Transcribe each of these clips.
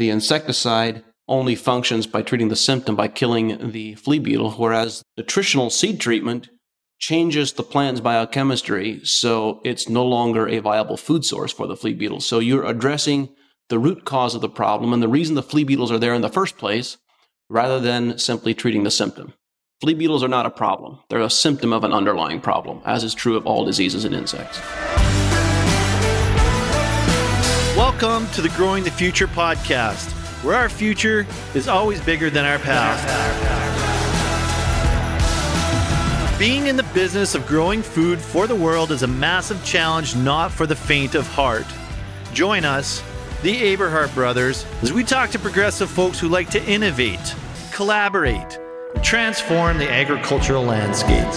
the insecticide only functions by treating the symptom by killing the flea beetle, whereas nutritional seed treatment changes the plant's biochemistry so it's no longer a viable food source for the flea beetle. So you're addressing the root cause of the problem and the reason the flea beetles are there in the first place rather than simply treating the symptom. Flea beetles are not a problem. They're a symptom of an underlying problem, as is true of all diseases and insects. Welcome to the Growing the Future podcast, where our future is always bigger than our past. Being in the business of growing food for the world is a massive challenge not for the faint of heart. Join us, the Aberhart brothers, as we talk to progressive folks who like to innovate, collaborate, transform the agricultural landscape.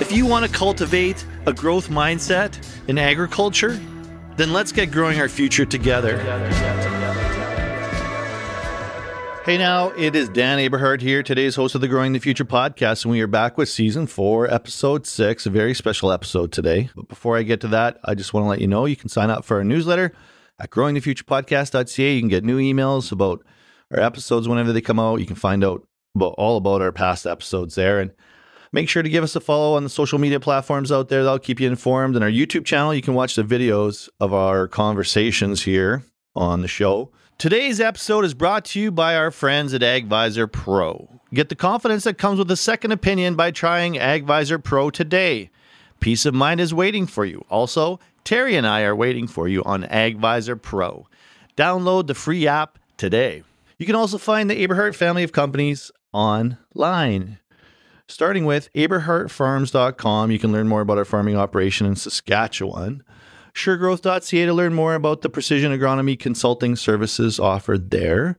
If you want to cultivate a growth mindset in agriculture, then let's get growing our future together. Hey now, it is Dan Aberhart here, today's host of the Growing the Future podcast, and we are back with season four, episode six, a very special episode today. But before I get to that, I just want to let you know you can sign up for our newsletter at growingthefuturepodcast.ca. You can get new emails about our episodes whenever they come out. You can find out about all about our past episodes there. And Make sure to give us a follow on the social media platforms out there. That'll keep you informed. And our YouTube channel, you can watch the videos of our conversations here on the show. Today's episode is brought to you by our friends at AgVisor Pro. Get the confidence that comes with a second opinion by trying AgVisor Pro today. Peace of mind is waiting for you. Also, Terry and I are waiting for you on AgVisor Pro. Download the free app today. You can also find the Aberhart family of companies online starting with aberhartfarms.com. You can learn more about our farming operation in Saskatchewan. Suregrowth.ca to learn more about the precision agronomy consulting services offered there.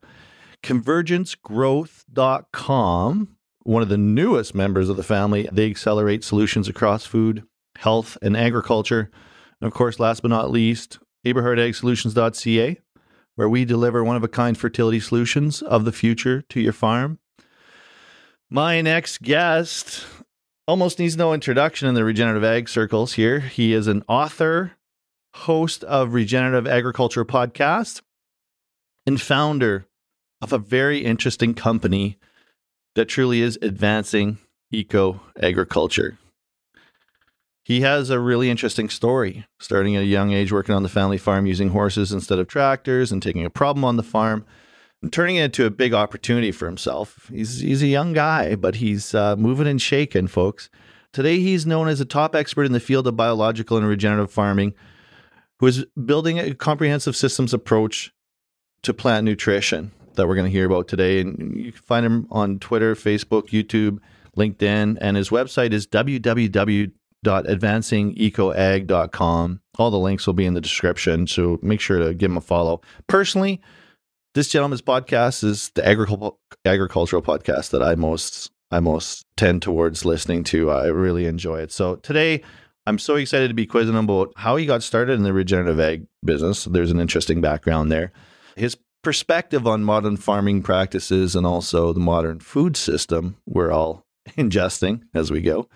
Convergencegrowth.com, one of the newest members of the family. They accelerate solutions across food, health, and agriculture. And of course, last but not least, AberhartAgSolutions.ca, where we deliver one of a kind fertility solutions of the future to your farm. My next guest almost needs no introduction in the regenerative ag circles here. He is an author, host of Regenerative Agriculture Podcast, and founder of a very interesting company that truly is advancing eco agriculture. He has a really interesting story, starting at a young age working on the family farm using horses instead of tractors and taking a problem on the farm turning it into a big opportunity for himself. He's he's a young guy, but he's uh, moving and shaking, folks. Today, he's known as a top expert in the field of biological and regenerative farming, who is building a comprehensive systems approach to plant nutrition that we're going to hear about today. And you can find him on Twitter, Facebook, YouTube, LinkedIn, and his website is www.advancingecoag.com. All the links will be in the description, so make sure to give him a follow. Personally, this gentleman's podcast is the agricultural agricultural podcast that I most I most tend towards listening to. I really enjoy it. So today I'm so excited to be quizzing him about how he got started in the regenerative ag business. There's an interesting background there. His perspective on modern farming practices and also the modern food system we're all ingesting as we go.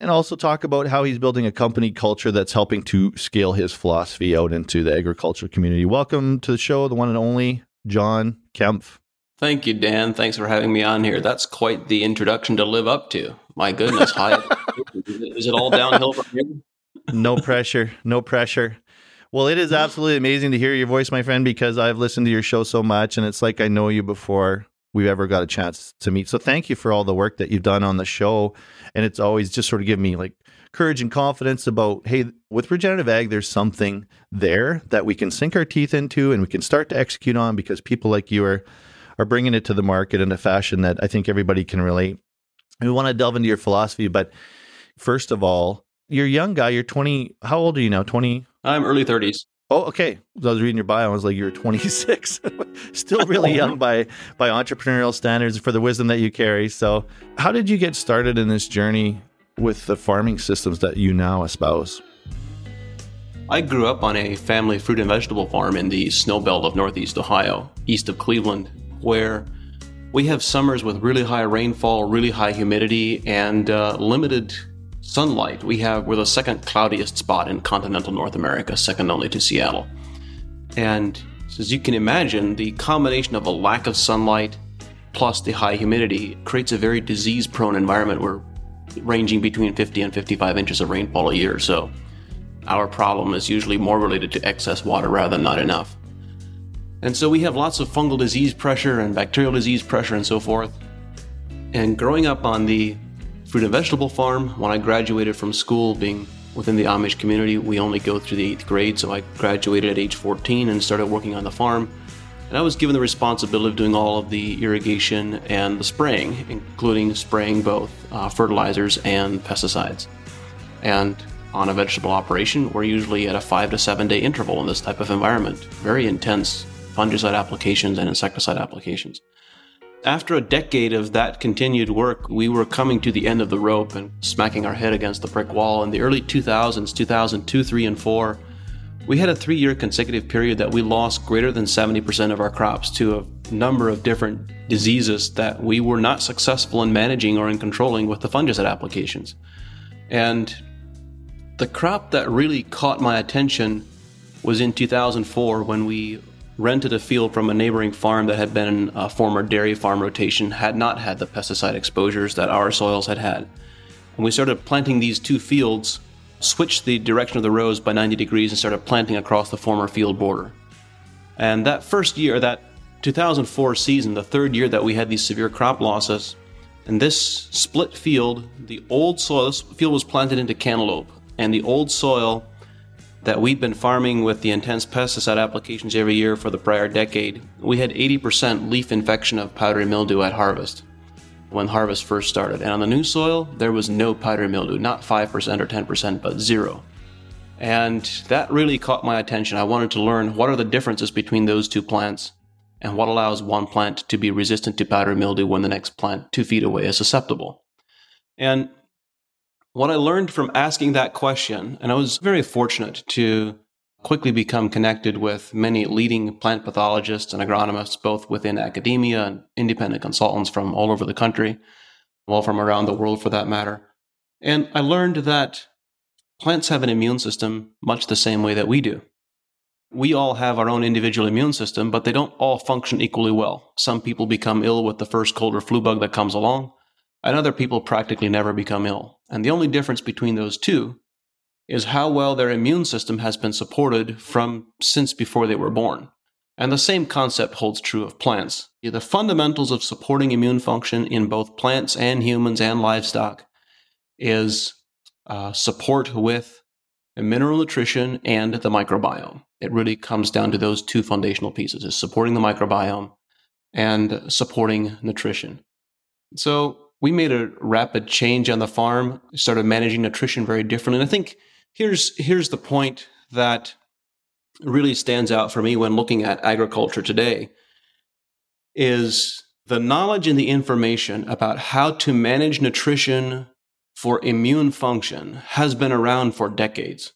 And also talk about how he's building a company culture that's helping to scale his philosophy out into the agriculture community. Welcome to the show, the one and only John Kempf. Thank you, Dan. Thanks for having me on here. That's quite the introduction to live up to. My goodness, hi. is it all downhill from here? no pressure. No pressure. Well, it is absolutely amazing to hear your voice, my friend, because I've listened to your show so much and it's like I know you before we've ever got a chance to meet. So thank you for all the work that you've done on the show. And it's always just sort of given me like courage and confidence about hey with regenerative ag there's something there that we can sink our teeth into and we can start to execute on because people like you are are bringing it to the market in a fashion that I think everybody can relate. And we want to delve into your philosophy, but first of all, you're a young guy. You're 20. How old are you now? 20. I'm early 30s. Oh, okay. I was reading your bio. I was like, you're 26, still really young by by entrepreneurial standards for the wisdom that you carry. So, how did you get started in this journey with the farming systems that you now espouse? I grew up on a family fruit and vegetable farm in the snow belt of Northeast Ohio, east of Cleveland, where we have summers with really high rainfall, really high humidity, and uh, limited sunlight. We have we're the second cloudiest spot in continental North America, second only to Seattle. And as you can imagine, the combination of a lack of sunlight plus the high humidity creates a very disease prone environment where ranging between 50 and 55 inches of rainfall a year. So our problem is usually more related to excess water rather than not enough. And so we have lots of fungal disease pressure and bacterial disease pressure and so forth. And growing up on the fruit and vegetable farm, when I graduated from school, being within the Amish community, we only go through the eighth grade. So I graduated at age 14 and started working on the farm. And I was given the responsibility of doing all of the irrigation and the spraying, including spraying both uh, fertilizers and pesticides. And on a vegetable operation, we're usually at a five to seven day interval in this type of environment. Very intense fungicide applications and insecticide applications. After a decade of that continued work, we were coming to the end of the rope and smacking our head against the brick wall. In the early 2000s, 2002, 3, and 4, we had a three year consecutive period that we lost greater than 70% of our crops to a number of different diseases that we were not successful in managing or in controlling with the fungicide applications. And the crop that really caught my attention was in 2004 when we rented a field from a neighboring farm that had been a former dairy farm rotation, had not had the pesticide exposures that our soils had had. And we started planting these two fields, switched the direction of the rows by 90 degrees, and started planting across the former field border. And that first year, that 2004 season, the third year that we had these severe crop losses, in this split field, the old soil, this field was planted into cantaloupe, and the old soil that we'd been farming with the intense pesticide applications every year for the prior decade, we had 80% leaf infection of powdery mildew at harvest when harvest first started. And on the new soil, there was no powdery mildew, not 5% or 10%, but zero. And that really caught my attention. I wanted to learn what are the differences between those two plants and what allows one plant to be resistant to powdery mildew when the next plant two feet away is susceptible. And what I learned from asking that question, and I was very fortunate to quickly become connected with many leading plant pathologists and agronomists, both within academia and independent consultants from all over the country, well, from around the world for that matter. And I learned that plants have an immune system much the same way that we do. We all have our own individual immune system, but they don't all function equally well. Some people become ill with the first cold or flu bug that comes along and other people practically never become ill. And the only difference between those two is how well their immune system has been supported from since before they were born. And the same concept holds true of plants. The fundamentals of supporting immune function in both plants and humans and livestock is uh, support with mineral nutrition and the microbiome. It really comes down to those two foundational pieces: is supporting the microbiome and supporting nutrition. So we made a rapid change on the farm, started managing nutrition very differently. And I think here's here's the point that really stands out for me when looking at agriculture today is the knowledge and the information about how to manage nutrition for immune function has been around for decades,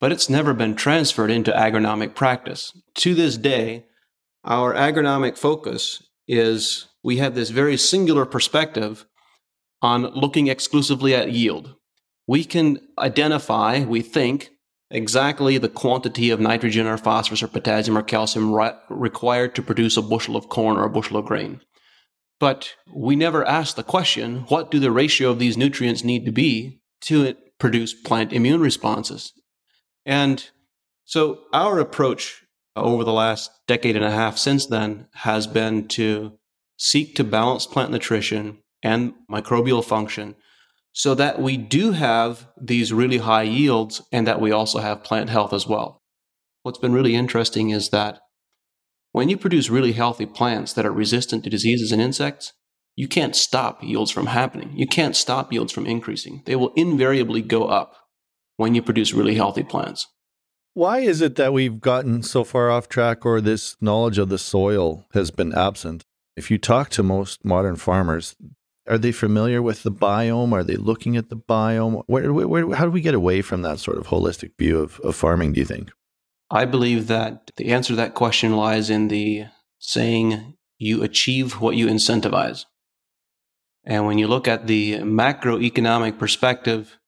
but it's never been transferred into agronomic practice. To this day, our agronomic focus is we have this very singular perspective on looking exclusively at yield. We can identify, we think, exactly the quantity of nitrogen or phosphorus or potassium or calcium re- required to produce a bushel of corn or a bushel of grain. But we never ask the question what do the ratio of these nutrients need to be to produce plant immune responses? And so our approach over the last decade and a half since then has been to seek to balance plant nutrition and microbial function so that we do have these really high yields and that we also have plant health as well. What's been really interesting is that when you produce really healthy plants that are resistant to diseases and insects, you can't stop yields from happening. You can't stop yields from increasing. They will invariably go up when you produce really healthy plants. Why is it that we've gotten so far off track or this knowledge of the soil has been absent? If you talk to most modern farmers, are they familiar with the biome? Are they looking at the biome? Where, where, where, how do we get away from that sort of holistic view of, of farming, do you think? I believe that the answer to that question lies in the saying, you achieve what you incentivize. And when you look at the macroeconomic perspective,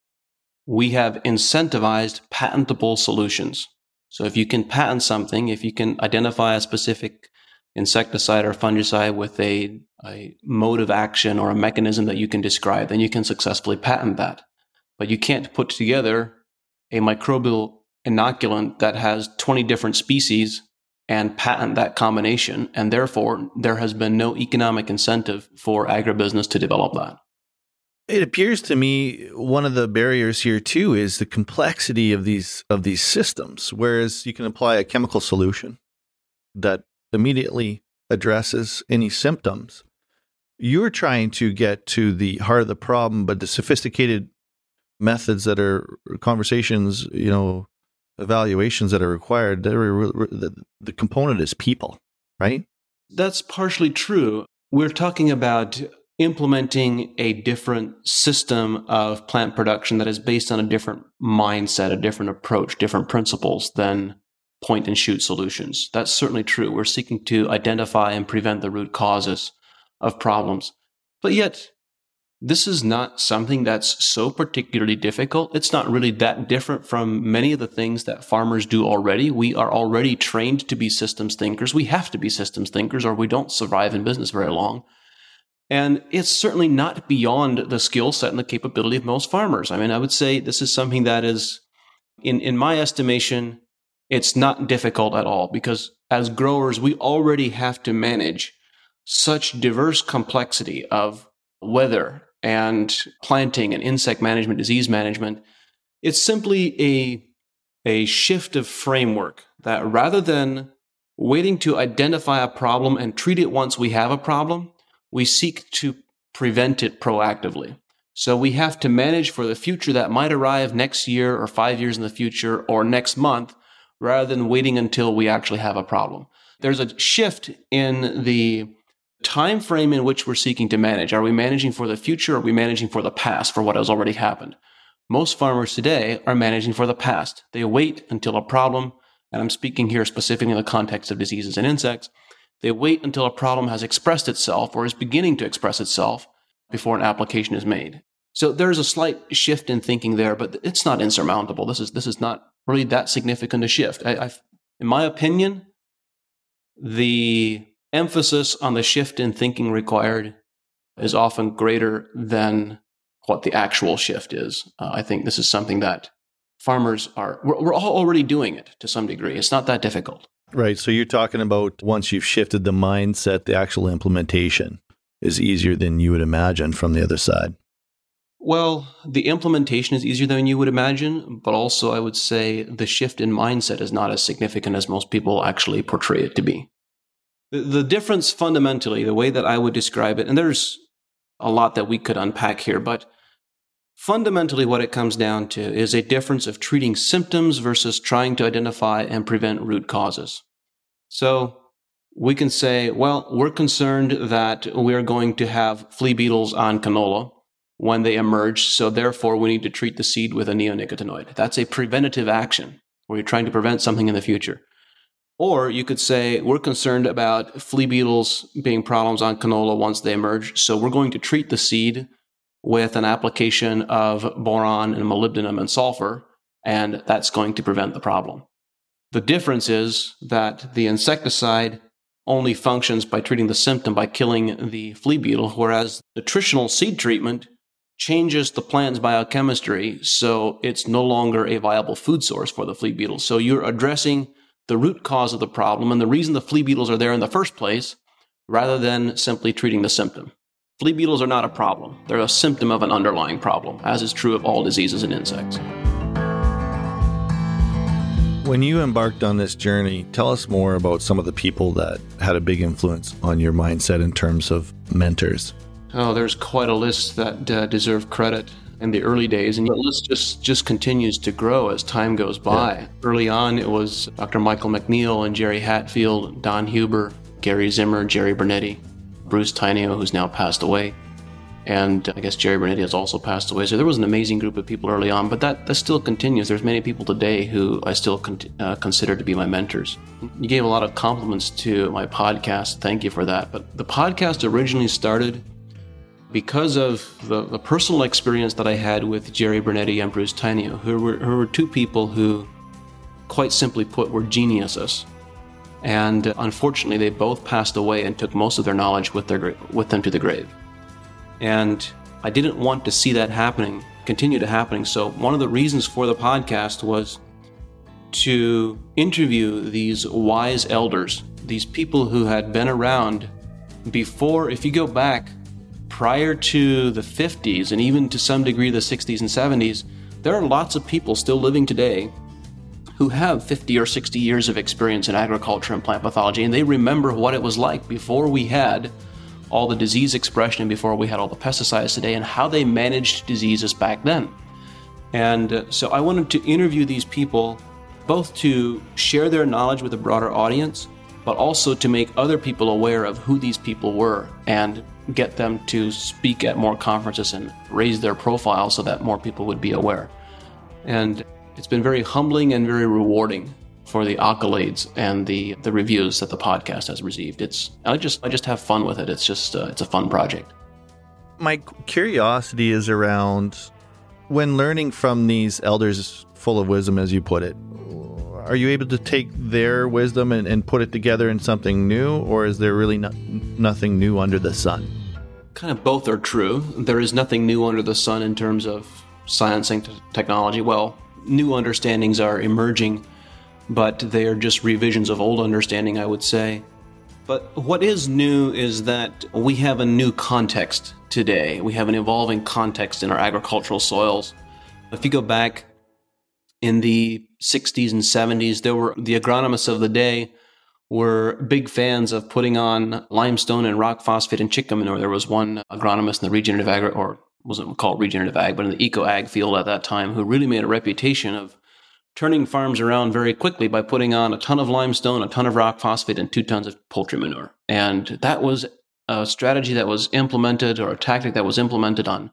we have incentivized patentable solutions. So if you can patent something, if you can identify a specific insecticide or fungicide with a, a mode of action or a mechanism that you can describe, then you can successfully patent that. But you can't put together a microbial inoculant that has 20 different species and patent that combination. And therefore, there has been no economic incentive for agribusiness to develop that. It appears to me one of the barriers here too is the complexity of these of these systems. Whereas you can apply a chemical solution that immediately addresses any symptoms, you're trying to get to the heart of the problem, but the sophisticated methods that are conversations, you know, evaluations that are required, the, the component is people, right? That's partially true. We're talking about implementing a different system of plant production that is based on a different mindset, a different approach, different principles than point and shoot solutions. That's certainly true. We're seeking to identify and prevent the root causes of problems. But yet, this is not something that's so particularly difficult. It's not really that different from many of the things that farmers do already. We are already trained to be systems thinkers. We have to be systems thinkers or we don't survive in business very long. And it's certainly not beyond the skill set and the capability of most farmers. I mean, I would say this is something that is, in, in my estimation, it's not difficult at all because as growers, we already have to manage such diverse complexity of weather and planting and insect management, disease management. It's simply a, a shift of framework that rather than waiting to identify a problem and treat it once we have a problem, we seek to prevent it proactively. So we have to manage for the future that might arrive next year or five years in the future or next month rather than waiting until we actually have a problem. There's a shift in the time frame in which we're seeking to manage. Are we managing for the future or are we managing for the past for what has already happened? Most farmers today are managing for the past. They wait until a problem, and I'm speaking here specifically in the context of diseases and insects, they wait until a problem has expressed itself or is beginning to express itself before an application is made. So there's a slight shift in thinking there, but it's not insurmountable. This is this is not really that significant a shift. I, in my opinion, the emphasis on the shift in thinking required is often greater than what the actual shift is. Uh, I think this is something that farmers are, we're, we're all already doing it to some degree. It's not that difficult. Right. So you're talking about once you've shifted the mindset, the actual implementation is easier than you would imagine from the other side. Well, the implementation is easier than you would imagine, but also I would say the shift in mindset is not as significant as most people actually portray it to be. The, the difference fundamentally, the way that I would describe it, and there's a lot that we could unpack here, but Fundamentally, what it comes down to is a difference of treating symptoms versus trying to identify and prevent root causes. So we can say, well, we're concerned that we're going to have flea beetles on canola when they emerge, so therefore we need to treat the seed with a neonicotinoid. That's a preventative action where you're trying to prevent something in the future. Or you could say, we're concerned about flea beetles being problems on canola once they emerge, so we're going to treat the seed with an application of boron and molybdenum and sulfur, and that's going to prevent the problem. The difference is that the insecticide only functions by treating the symptom by killing the flea beetle, whereas nutritional seed treatment changes the plant's biochemistry so it's no longer a viable food source for the flea beetles. So you're addressing the root cause of the problem and the reason the flea beetles are there in the first place rather than simply treating the symptom. Flea beetles are not a problem. They're a symptom of an underlying problem, as is true of all diseases and insects. When you embarked on this journey, tell us more about some of the people that had a big influence on your mindset in terms of mentors. Oh, there's quite a list that uh, deserve credit in the early days, and the list just just continues to grow as time goes by. Yeah. Early on, it was Dr. Michael McNeill and Jerry Hatfield, Don Huber, Gary Zimmer, Jerry Brunetti. Bruce Tainio, who's now passed away. And I guess Jerry Brunetti has also passed away. So there was an amazing group of people early on, but that, that still continues. There's many people today who I still con- uh, consider to be my mentors. You gave a lot of compliments to my podcast. Thank you for that. But the podcast originally started because of the, the personal experience that I had with Jerry Brunetti and Bruce Tainio, who were, who were two people who quite simply put, were geniuses. And uh, unfortunately, they both passed away and took most of their knowledge with, their, with them to the grave. And I didn't want to see that happening, continue to happening. So one of the reasons for the podcast was to interview these wise elders, these people who had been around before, if you go back prior to the 50s and even to some degree the 60s and 70s, there are lots of people still living today who have 50 or 60 years of experience in agriculture and plant pathology, and they remember what it was like before we had all the disease expression and before we had all the pesticides today and how they managed diseases back then. And uh, so I wanted to interview these people both to share their knowledge with a broader audience, but also to make other people aware of who these people were and get them to speak at more conferences and raise their profile so that more people would be aware. And it's been very humbling and very rewarding for the accolades and the the reviews that the podcast has received. It's I just I just have fun with it. It's just uh, it's a fun project. My curiosity is around when learning from these elders full of wisdom, as you put it. Are you able to take their wisdom and, and put it together in something new, or is there really not, nothing new under the sun? Kind of both are true. There is nothing new under the sun in terms of science and technology. Well, new understandings are emerging but they are just revisions of old understanding, I would say. But what is new is that we have a new context today. We have an evolving context in our agricultural soils. If you go back in the 60s and 70s, there were the agronomists of the day were big fans of putting on limestone and rock phosphate and chicken manure. There was one agronomist in the regenerative ag, or wasn't called regenerative ag, but in the eco ag field at that time, who really made a reputation of turning farms around very quickly by putting on a ton of limestone, a ton of rock phosphate, and two tons of poultry manure. And that was a strategy that was implemented or a tactic that was implemented on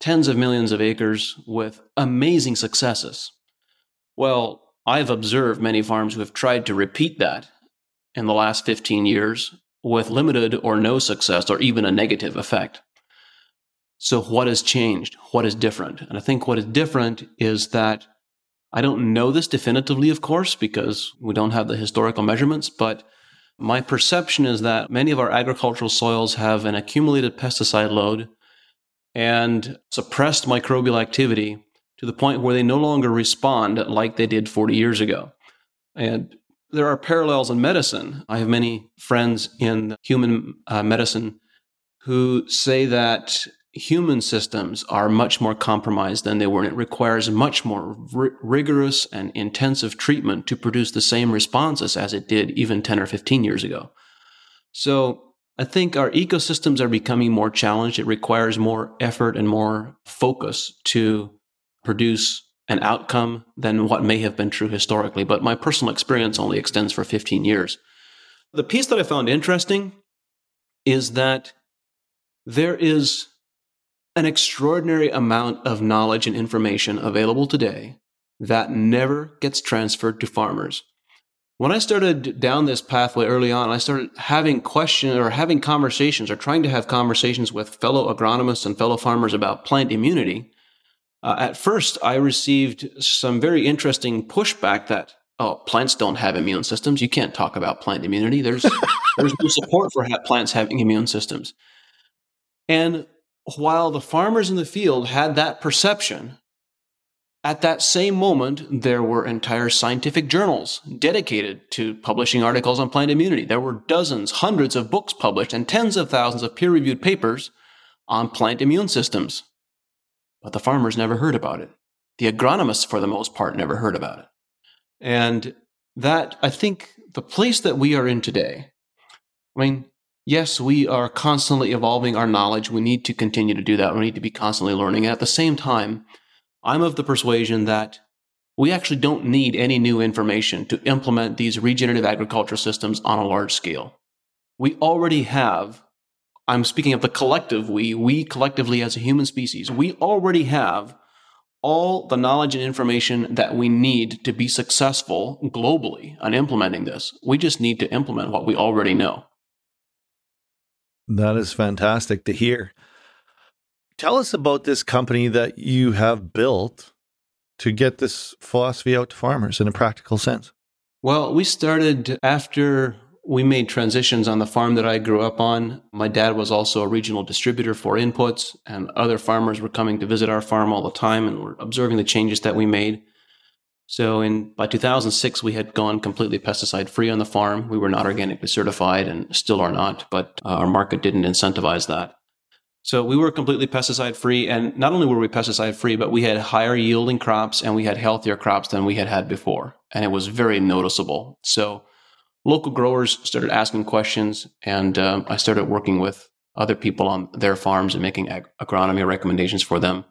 tens of millions of acres with amazing successes. Well, I've observed many farms who have tried to repeat that in the last 15 years with limited or no success or even a negative effect. So, what has changed? What is different? And I think what is different is that I don't know this definitively, of course, because we don't have the historical measurements, but my perception is that many of our agricultural soils have an accumulated pesticide load and suppressed microbial activity to the point where they no longer respond like they did 40 years ago. And there are parallels in medicine. I have many friends in human uh, medicine who say that human systems are much more compromised than they were, and it requires much more r- rigorous and intensive treatment to produce the same responses as it did even 10 or 15 years ago. So I think our ecosystems are becoming more challenged. It requires more effort and more focus to produce an outcome than what may have been true historically. But my personal experience only extends for 15 years. The piece that I found interesting is that there is an extraordinary amount of knowledge and information available today that never gets transferred to farmers. When I started down this pathway early on, I started having questions or having conversations or trying to have conversations with fellow agronomists and fellow farmers about plant immunity. Uh, at first, I received some very interesting pushback that, oh, plants don't have immune systems. You can't talk about plant immunity. There's, there's no support for plants having immune systems. And while the farmers in the field had that perception, at that same moment, there were entire scientific journals dedicated to publishing articles on plant immunity. There were dozens, hundreds of books published, and tens of thousands of peer reviewed papers on plant immune systems. But the farmers never heard about it. The agronomists, for the most part, never heard about it. And that, I think, the place that we are in today, I mean, yes, we are constantly evolving our knowledge. We need to continue to do that. We need to be constantly learning. And at the same time, I'm of the persuasion that we actually don't need any new information to implement these regenerative agriculture systems on a large scale. We already have, I'm speaking of the collective we, we collectively as a human species, we already have all the knowledge and information that we need to be successful globally on implementing this. We just need to implement what we already know. That is fantastic to hear. Tell us about this company that you have built to get this philosophy out to farmers in a practical sense? Well, we started after we made transitions on the farm that I grew up on. My dad was also a regional distributor for inputs, and other farmers were coming to visit our farm all the time and were observing the changes that we made. So, in by 2006, we had gone completely pesticide free on the farm. We were not organically certified and still are not, but uh, our market didn't incentivize that. So we were completely pesticide free. And not only were we pesticide free, but we had higher yielding crops and we had healthier crops than we had had before. And it was very noticeable. So local growers started asking questions and um, I started working with other people on their farms and making ag- agronomy recommendations for them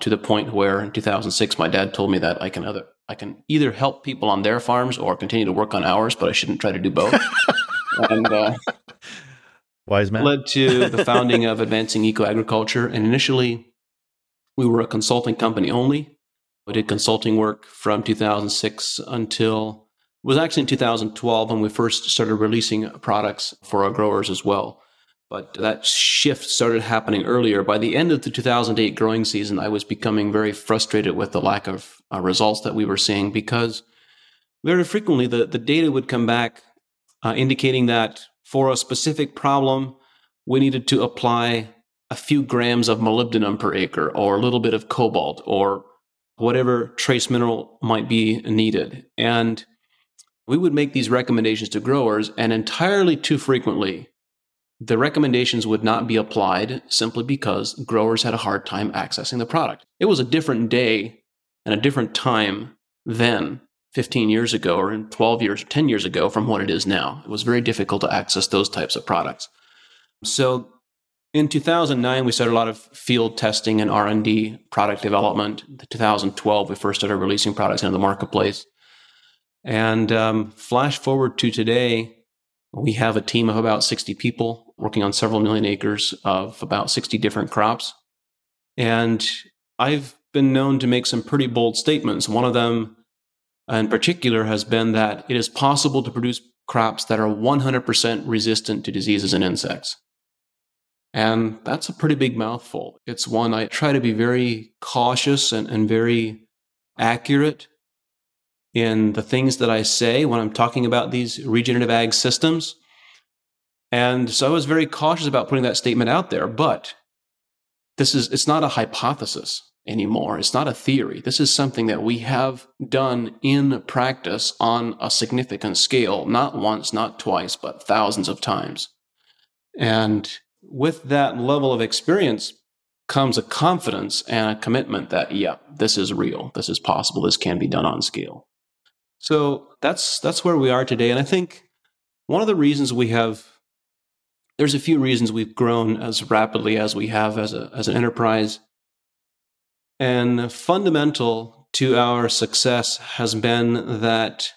to the point where in 2006 my dad told me that I can other I can either help people on their farms or continue to work on ours, but I shouldn't try to do both. and uh, Wise man. Led to the founding of Advancing Eco Agriculture. And initially, we were a consulting company only. We did consulting work from 2006 until was actually in 2012 when we first started releasing products for our growers as well. But that shift started happening earlier. By the end of the 2008 growing season, I was becoming very frustrated with the lack of uh, results that we were seeing because very frequently the, the data would come back uh, indicating that for a specific problem, we needed to apply a few grams of molybdenum per acre or a little bit of cobalt or whatever trace mineral might be needed. And we would make these recommendations to growers, and entirely too frequently, the recommendations would not be applied simply because growers had a hard time accessing the product. It was a different day and a different time then 15 years ago or 12 years, 10 years ago from what it is now. It was very difficult to access those types of products. So in 2009, we started a lot of field testing and R&D product development. In 2012, we first started releasing products into the marketplace. And um, flash forward to today, we have a team of about 60 people working on several million acres of about 60 different crops. And I've been known to make some pretty bold statements. One of them in particular has been that it is possible to produce crops that are 100% resistant to diseases and insects. And that's a pretty big mouthful. It's one I try to be very cautious and, and very accurate in the things that I say when I'm talking about these regenerative ag systems. And so I was very cautious about putting that statement out there, but this is it's not a hypothesis anymore. It's not a theory. This is something that we have done in practice on a significant scale, not once, not twice, but thousands of times. And with that level of experience comes a confidence and a commitment that, yeah, this is real. This is possible. This can be done on scale. So that's that's where we are today. And I think one of the reasons we have there's a few reasons we've grown as rapidly as we have as a as an enterprise and fundamental to our success has been that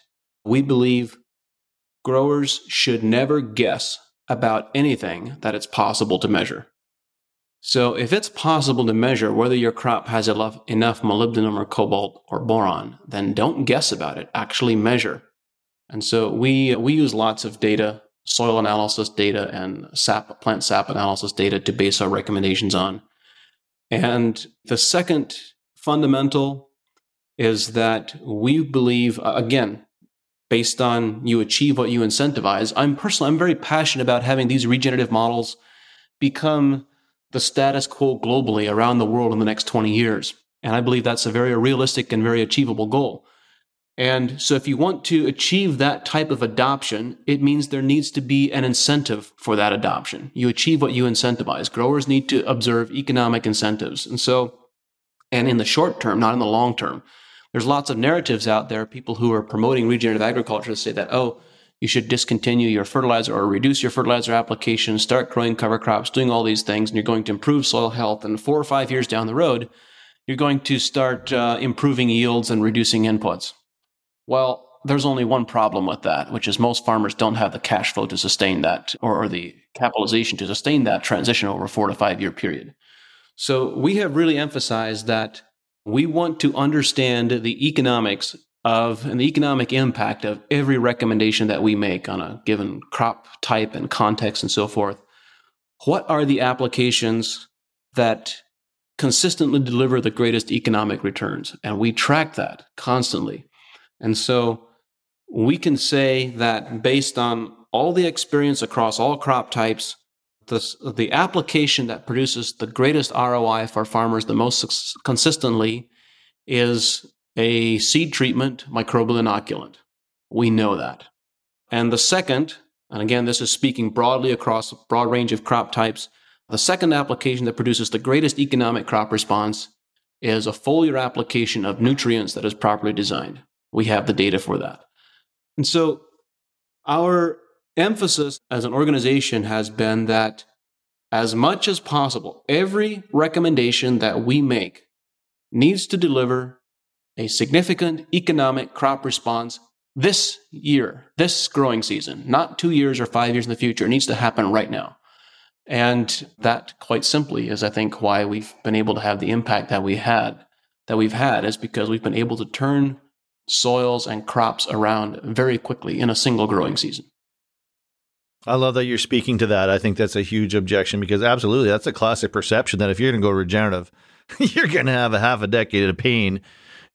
we believe growers should never guess about anything that it's possible to measure. So, if it's possible to measure whether your crop has enough, molybdenum or cobalt or boron, then don't guess about it. Actually measure. And so we we use lots of data, soil analysis data and sap plant sap analysis data to base our recommendations on. And the second fundamental is that we believe, again, based on you achieve what you incentivize. I'm personally, I'm very passionate about having these regenerative models become the status quo globally around the world in the next 20 years. And I believe that's a very realistic and very achievable goal. And so, if you want to achieve that type of adoption, it means there needs to be an incentive for that adoption. You achieve what you incentivize. Growers need to observe economic incentives. And so, and in the short term, not in the long term, there's lots of narratives out there, people who are promoting regenerative agriculture say that, oh, you should discontinue your fertilizer or reduce your fertilizer application, start growing cover crops, doing all these things, and you're going to improve soil health. And four or five years down the road, you're going to start uh, improving yields and reducing inputs. Well, there's only one problem with that, which is most farmers don't have the cash flow to sustain that or, or the capitalization to sustain that transition over a four to five year period. So we have really emphasized that we want to understand the economics of and the economic impact of every recommendation that we make on a given crop type and context and so forth. What are the applications that consistently deliver the greatest economic returns. And we track that constantly. And so we can say that based on all the experience across all crop types, the, the application that produces the greatest ROI for farmers the most consistently is a seed treatment microbial inoculant. We know that. And the second, and again, this is speaking broadly across a broad range of crop types, the second application that produces the greatest economic crop response is a foliar application of nutrients that is properly designed. We have the data for that. And so our emphasis as an organization has been that as much as possible, every recommendation that we make needs to deliver a significant economic crop response this year, this growing season, not two years or five years in the future. It needs to happen right now. And that quite simply is, I think, why we've been able to have the impact that we had, that we've had is because we've been able to turn soils and crops around very quickly in a single growing season. I love that you're speaking to that. I think that's a huge objection because absolutely that's a classic perception that if you're going to go regenerative, you're going to have a half a decade of pain.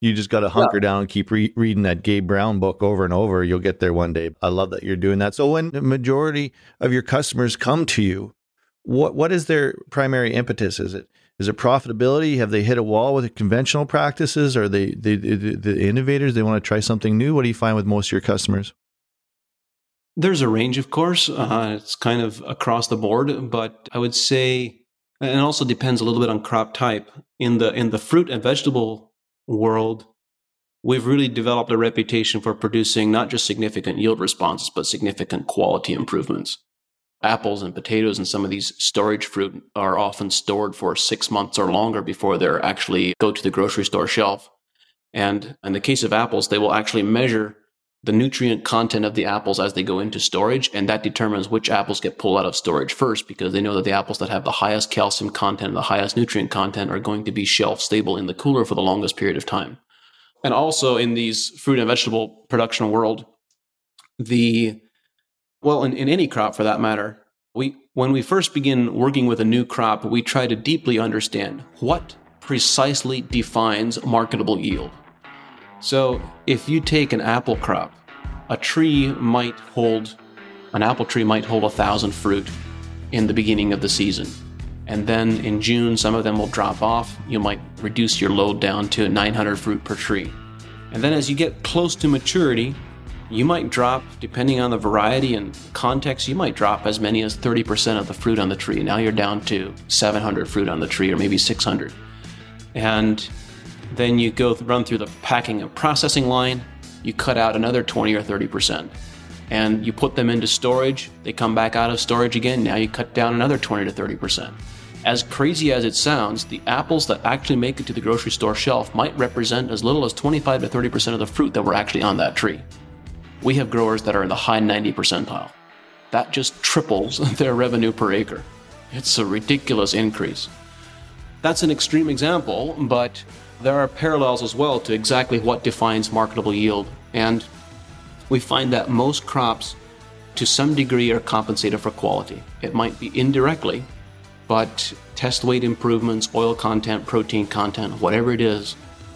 You just got to hunker yeah. down and keep re- reading that Gabe Brown book over and over. You'll get there one day. I love that you're doing that. So when the majority of your customers come to you, what what is their primary impetus? Is it is it profitability? Have they hit a wall with conventional practices? Are they the, the, the innovators? They want to try something new. What do you find with most of your customers? There's a range, of course. Uh, it's kind of across the board, but I would say, and it also depends a little bit on crop type. In the in the fruit and vegetable world, we've really developed a reputation for producing not just significant yield responses, but significant quality improvements apples and potatoes and some of these storage fruit are often stored for six months or longer before they're actually go to the grocery store shelf. And in the case of apples, they will actually measure the nutrient content of the apples as they go into storage, and that determines which apples get pulled out of storage first because they know that the apples that have the highest calcium content the highest nutrient content are going to be shelf stable in the cooler for the longest period of time. And also in these fruit and vegetable production world, the well, in, in any crop for that matter, we when we first begin working with a new crop, we try to deeply understand what precisely defines marketable yield. So, if you take an apple crop, a tree might hold an apple tree might hold a thousand fruit in the beginning of the season. And then in June, some of them will drop off. You might reduce your load down to 900 fruit per tree. And then as you get close to maturity, you might drop, depending on the variety and context, you might drop as many as 30% of the fruit on the tree. Now you're down to 700 fruit on the tree, or maybe 600. And then you go run through the packing and processing line, you cut out another 20 or 30%. And you put them into storage, they come back out of storage again. Now you cut down another 20 to 30%. As crazy as it sounds, the apples that actually make it to the grocery store shelf might represent as little as 25 to 30% of the fruit that were actually on that tree we have growers that are in the high 90 percentile. That just triples their revenue per acre. It's a ridiculous increase. That's an extreme example, but there are parallels as well to exactly what defines marketable yield. And we find that most crops, to some degree, are compensated for quality. It might be indirectly, but test weight improvements, oil content, protein content, whatever it is,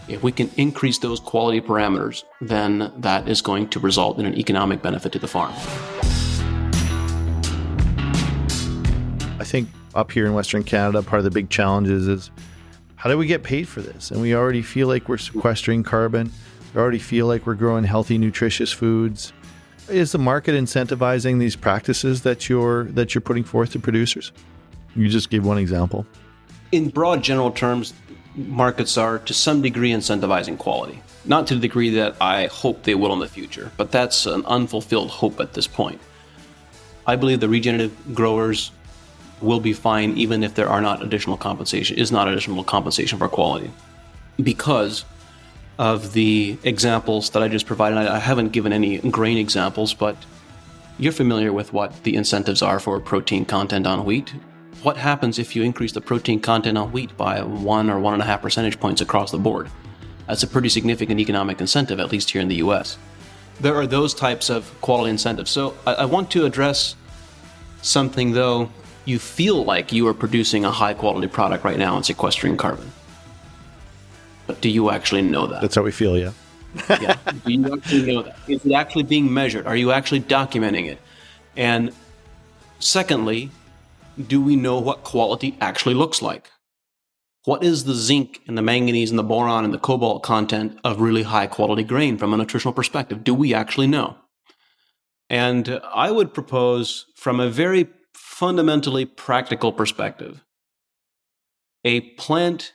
if we can increase those quality parameters, then that is going to result in an economic benefit to the farm. I think up here in Western Canada, part of the big challenges is how do we get paid for this? And we already feel like we're sequestering carbon. We already feel like we're growing healthy, nutritious foods. Is the market incentivizing these practices that you're that you're putting forth to producers? You just gave one example. In broad general terms, markets are to some degree incentivizing quality. Not to the degree that I hope they will in the future, but that's an unfulfilled hope at this point. I believe the regenerative growers will be fine even if there are not additional compensation is not additional compensation for quality because of the examples that I just provided. I haven't given any grain examples, but you're familiar with what the incentives are for protein content on wheat what happens if you increase the protein content on wheat by one or one and a half percentage points across the board? That's a pretty significant economic incentive, at least here in the US. There are those types of quality incentives. So I, I want to address something, though, you feel like you are producing a high quality product right now and sequestering carbon. But do you actually know that? That's how we feel, yeah. yeah. Do you actually know that? Is it actually being measured? Are you actually documenting it? And secondly, do we know what quality actually looks like? What is the zinc and the manganese and the boron and the cobalt content of really high quality grain from a nutritional perspective? Do we actually know? And I would propose, from a very fundamentally practical perspective, a plant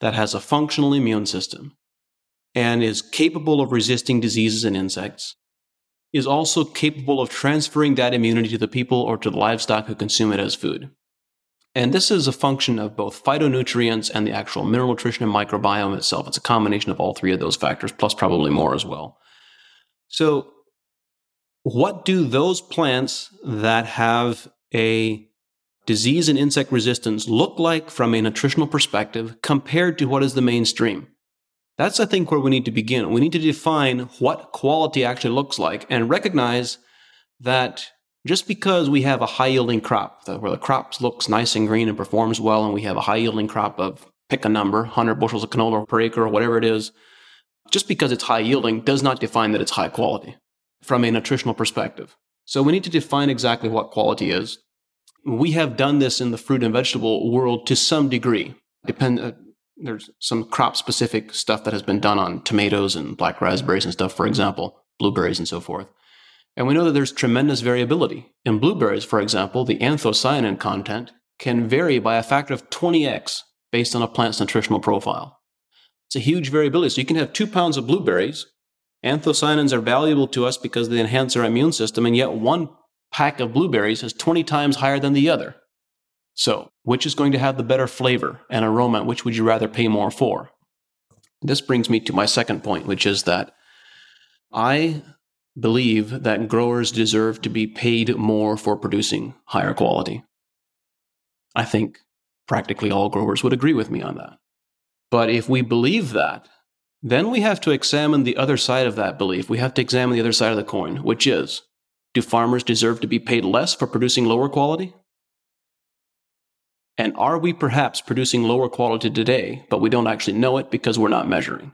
that has a functional immune system and is capable of resisting diseases and insects is also capable of transferring that immunity to the people or to the livestock who consume it as food. And this is a function of both phytonutrients and the actual mineral nutrition and microbiome itself. It's a combination of all three of those factors, plus probably more as well. So, what do those plants that have a disease and insect resistance look like from a nutritional perspective compared to what is the mainstream? That's, I think, where we need to begin. We need to define what quality actually looks like and recognize that just because we have a high yielding crop, where the crop looks nice and green and performs well, and we have a high yielding crop of pick a number, 100 bushels of canola per acre or whatever it is, just because it's high yielding does not define that it's high quality from a nutritional perspective. So we need to define exactly what quality is we have done this in the fruit and vegetable world to some degree. Depend, uh, there's some crop specific stuff that has been done on tomatoes and black raspberries and stuff, for example, blueberries and so forth. And we know that there's tremendous variability. In blueberries, for example, the anthocyanin content can vary by a factor of 20x based on a plant's nutritional profile. It's a huge variability. So you can have two pounds of blueberries. Anthocyanins are valuable to us because they enhance our immune system, and yet one pack of blueberries is 20 times higher than the other. So, which is going to have the better flavor and aroma? Which would you rather pay more for? This brings me to my second point, which is that I believe that growers deserve to be paid more for producing higher quality. I think practically all growers would agree with me on that. But if we believe that, then we have to examine the other side of that belief. We have to examine the other side of the coin, which is do farmers deserve to be paid less for producing lower quality? And are we perhaps producing lower quality today, but we don't actually know it because we're not measuring?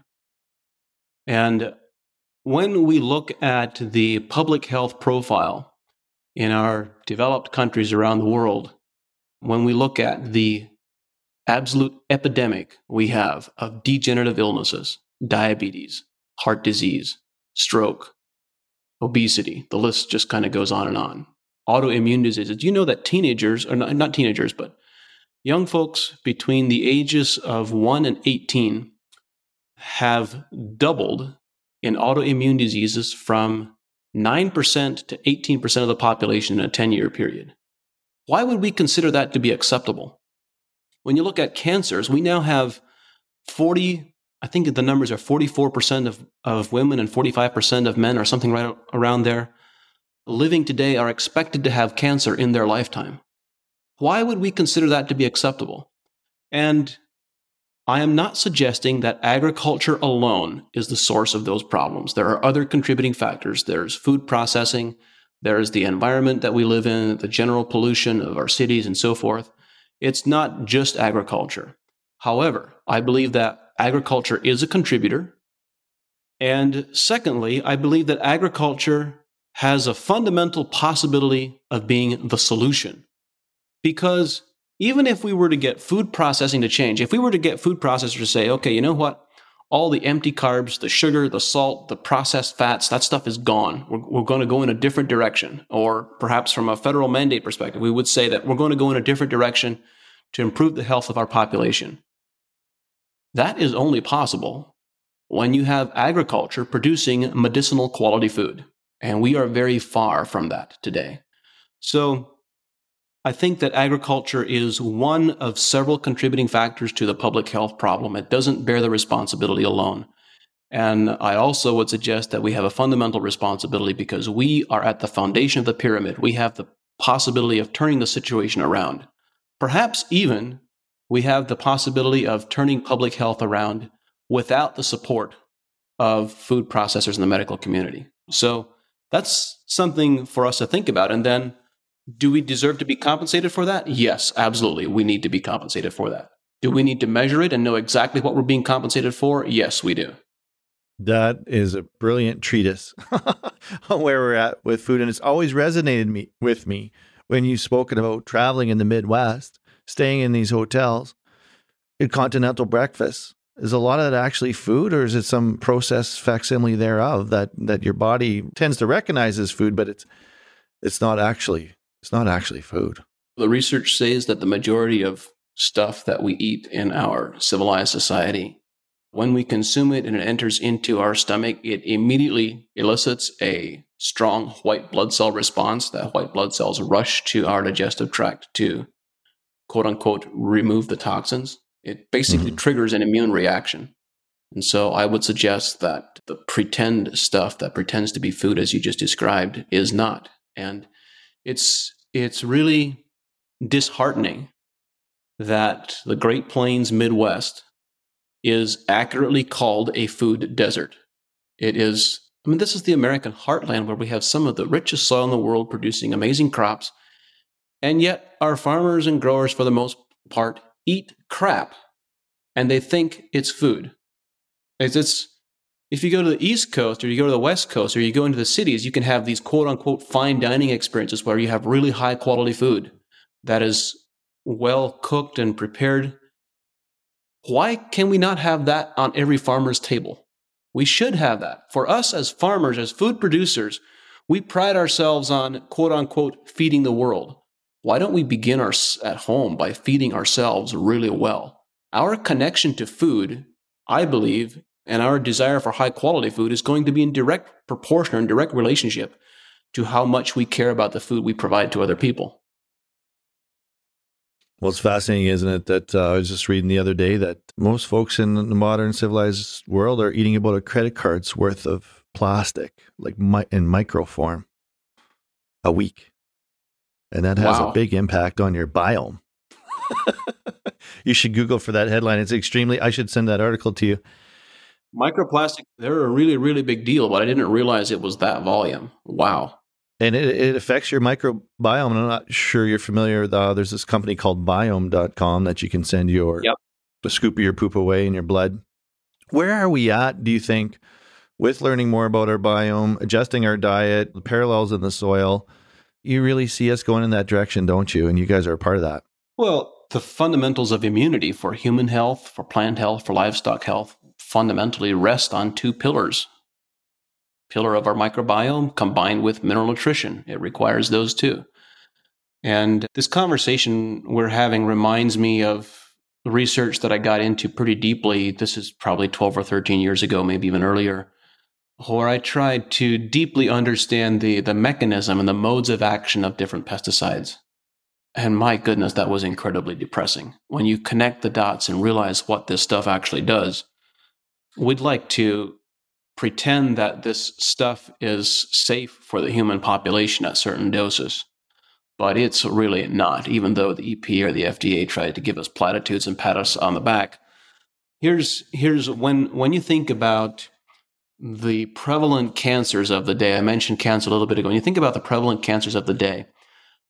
And when we look at the public health profile in our developed countries around the world, when we look at the absolute epidemic we have of degenerative illnesses, diabetes, heart disease, stroke, obesity. The list just kind of goes on and on. Autoimmune diseases. You know that teenagers, or not, teenagers, but young folks between the ages of 1 and 18 have doubled in autoimmune diseases from 9% to 18% of the population in a 10 year period. Why would we consider that to be acceptable? When you look at cancers, we now have 40 I think that the numbers are 44% of, of women and 45% of men, or something right around there, living today are expected to have cancer in their lifetime. Why would we consider that to be acceptable? And I am not suggesting that agriculture alone is the source of those problems. There are other contributing factors. There's food processing, there's the environment that we live in, the general pollution of our cities, and so forth. It's not just agriculture. However, I believe that agriculture is a contributor. And secondly, I believe that agriculture has a fundamental possibility of being the solution. Because even if we were to get food processing to change, if we were to get food processors to say, okay, you know what? All the empty carbs, the sugar, the salt, the processed fats, that stuff is gone. We're, we're going to go in a different direction. Or perhaps from a federal mandate perspective, we would say that we're going to go in a different direction to improve the health of our population. That is only possible when you have agriculture producing medicinal quality food. And we are very far from that today. So I think that agriculture is one of several contributing factors to the public health problem. It doesn't bear the responsibility alone. And I also would suggest that we have a fundamental responsibility because we are at the foundation of the pyramid. We have the possibility of turning the situation around. Perhaps even we have the possibility of turning public health around without the support of food processors in the medical community. So that's something for us to think about. And then Do we deserve to be compensated for that? Yes, absolutely. We need to be compensated for that. Do we need to measure it and know exactly what we're being compensated for? Yes, we do. That is a brilliant treatise on where we're at with food. And it's always resonated me with me when you've spoken about traveling in the Midwest, staying in these hotels, in continental breakfasts. Is a lot of that actually food, or is it some processed facsimile thereof that that your body tends to recognize as food, but it's it's not actually it's not actually food. The research says that the majority of stuff that we eat in our civilized society, when we consume it and it enters into our stomach, it immediately elicits a strong white blood cell response. That white blood cells rush to our digestive tract to quote unquote remove the toxins. It basically mm-hmm. triggers an immune reaction. And so I would suggest that the pretend stuff that pretends to be food, as you just described, is not. And it's it's really disheartening that the Great Plains Midwest is accurately called a food desert. It is, I mean, this is the American heartland where we have some of the richest soil in the world producing amazing crops. And yet, our farmers and growers, for the most part, eat crap and they think it's food. It's, it's, if you go to the East Coast or you go to the West Coast or you go into the cities, you can have these quote unquote fine dining experiences where you have really high quality food that is well cooked and prepared. Why can we not have that on every farmer's table? We should have that. For us as farmers, as food producers, we pride ourselves on quote unquote feeding the world. Why don't we begin our, at home by feeding ourselves really well? Our connection to food, I believe, and our desire for high quality food is going to be in direct proportion or in direct relationship to how much we care about the food we provide to other people. Well, it's fascinating, isn't it? That uh, I was just reading the other day that most folks in the modern civilized world are eating about a credit card's worth of plastic, like mi- in micro form, a week. And that has wow. a big impact on your biome. you should Google for that headline. It's extremely, I should send that article to you. Microplastic, they're a really, really big deal, but I didn't realize it was that volume. Wow. And it, it affects your microbiome. I'm not sure you're familiar with, uh, there's this company called viome.com that you can send your yep. a scoop of your poop away in your blood. Where are we at, do you think, with learning more about our biome, adjusting our diet, the parallels in the soil? You really see us going in that direction, don't you? And you guys are a part of that. Well, the fundamentals of immunity for human health, for plant health, for livestock health fundamentally rest on two pillars. Pillar of our microbiome combined with mineral nutrition. It requires those two. And this conversation we're having reminds me of research that I got into pretty deeply. This is probably 12 or 13 years ago, maybe even earlier, where I tried to deeply understand the, the mechanism and the modes of action of different pesticides. And my goodness, that was incredibly depressing. When you connect the dots and realize what this stuff actually does, we'd like to pretend that this stuff is safe for the human population at certain doses. But it's really not, even though the EPA or the FDA tried to give us platitudes and pat us on the back. Here's, here's when, when you think about the prevalent cancers of the day, I mentioned cancer a little bit ago. When you think about the prevalent cancers of the day,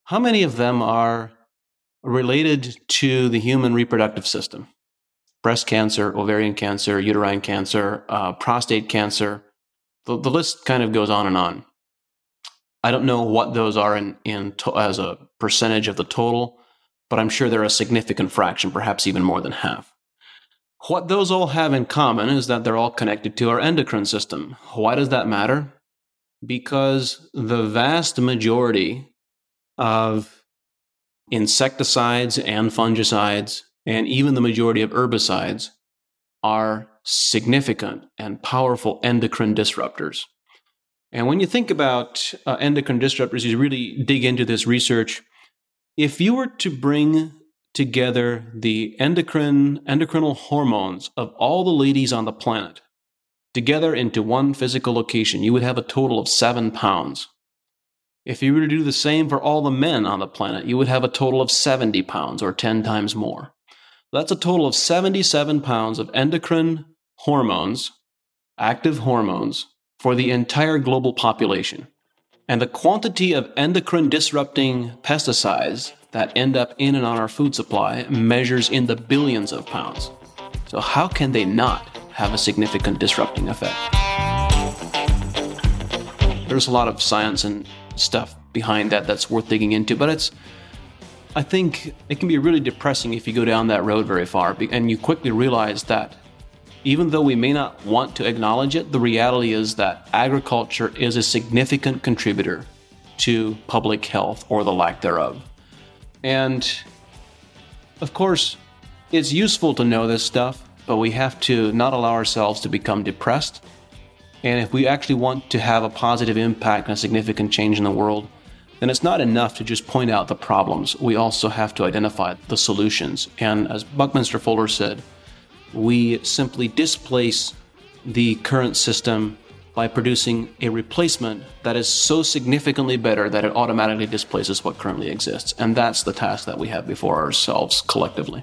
how many of them are related to the human reproductive system? Breast cancer, ovarian cancer, uterine cancer, uh, prostate cancer. The, the, list kind of goes on and on. I don't know what those are in, in to, as a percentage of the total, but I'm sure they're a significant fraction, perhaps even more than half. What those all have in common is that they're all connected to our endocrine system. Why does that matter? Because the vast majority of insecticides and fungicides, and even the majority of herbicides, are significant and powerful endocrine disruptors. And when you think about uh, endocrine disruptors, you really dig into this research. If you were to bring together the endocrine endocrinal hormones of all the ladies on the planet together into one physical location, you would have a total of seven pounds. If you were to do the same for all the men on the planet, you would have a total of 70 pounds or 10 times more. That's a total of 77 pounds of endocrine hormones, active hormones, for the entire global population. And the quantity of endocrine disrupting pesticides that end up in and on our food supply measures in the billions of pounds. So, how can they not have a significant disrupting effect? There's a lot of science and stuff behind that that's worth digging into, but it's I think it can be really depressing if you go down that road very far and you quickly realize that even though we may not want to acknowledge it, the reality is that agriculture is a significant contributor to public health or the lack thereof. And of course, it's useful to know this stuff, but we have to not allow ourselves to become depressed. And if we actually want to have a positive impact and a significant change in the world, then it's not enough to just point out the problems. We also have to identify the solutions. And as Buckminster Fuller said, we simply displace the current system by producing a replacement that is so significantly better that it automatically displaces what currently exists. And that's the task that we have before ourselves collectively.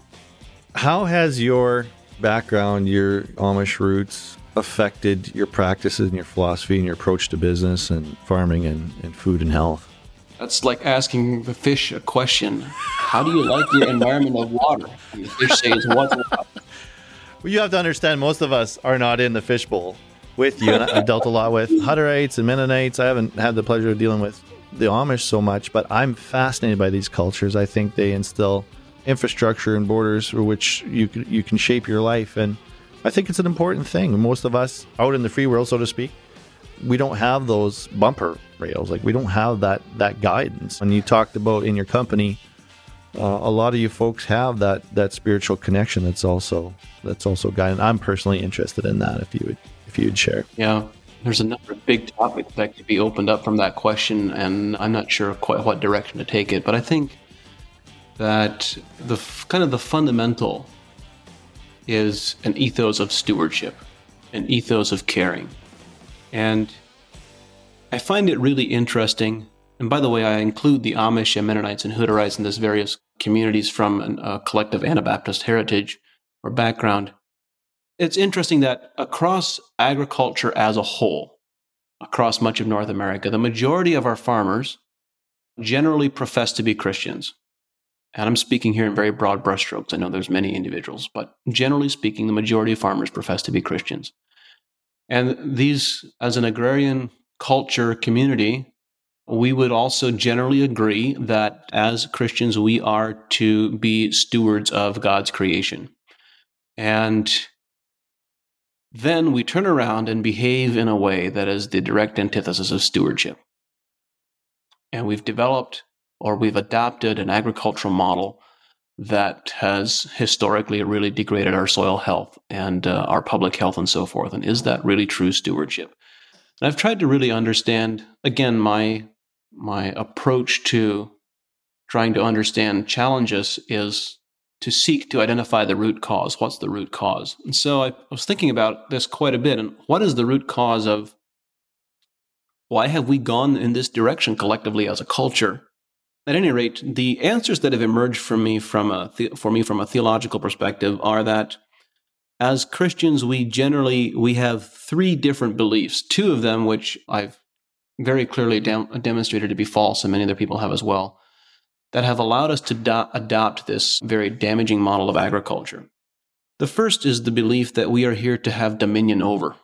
How has your background, your Amish roots, affected your practices and your philosophy and your approach to business and farming and, and food and health? That's like asking the fish a question. How do you like your environment of water? And the fish says, What's Well, you have to understand, most of us are not in the fishbowl with you. And I've dealt a lot with Hutterites and Mennonites. I haven't had the pleasure of dealing with the Amish so much, but I'm fascinated by these cultures. I think they instill infrastructure and borders for which you can, you can shape your life. And I think it's an important thing. Most of us out in the free world, so to speak, we don't have those bumper rails. Like we don't have that that guidance. When you talked about in your company, uh, a lot of you folks have that that spiritual connection. That's also that's also guided. I'm personally interested in that. If you would if you'd share. Yeah, there's a number of big topics that could be opened up from that question, and I'm not sure quite what direction to take it. But I think that the kind of the fundamental is an ethos of stewardship, an ethos of caring, and I find it really interesting. And by the way, I include the Amish and Mennonites and Hutterites in this various communities from a collective Anabaptist heritage or background it's interesting that across agriculture as a whole, across much of North America, the majority of our farmers generally profess to be Christians. And I'm speaking here in very broad brushstrokes. I know there's many individuals, but generally speaking, the majority of farmers profess to be Christians. And these, as an agrarian culture community, we would also generally agree that as Christians, we are to be stewards of God's creation. And then we turn around and behave in a way that is the direct antithesis of stewardship. And we've developed or we've adopted an agricultural model that has historically really degraded our soil health and uh, our public health and so forth. And is that really true stewardship? And I've tried to really understand, again, my my approach to trying to understand challenges is to seek to identify the root cause. What's the root cause? And so I was thinking about this quite a bit. And what is the root cause of why have we gone in this direction collectively as a culture? At any rate, the answers that have emerged from me from a for me from a theological perspective are that as Christians, we generally we have three different beliefs. Two of them, which I've very clearly demonstrated to be false, and many other people have as well that have allowed us to do- adopt this very damaging model of agriculture. The first is the belief that we are here to have dominion over.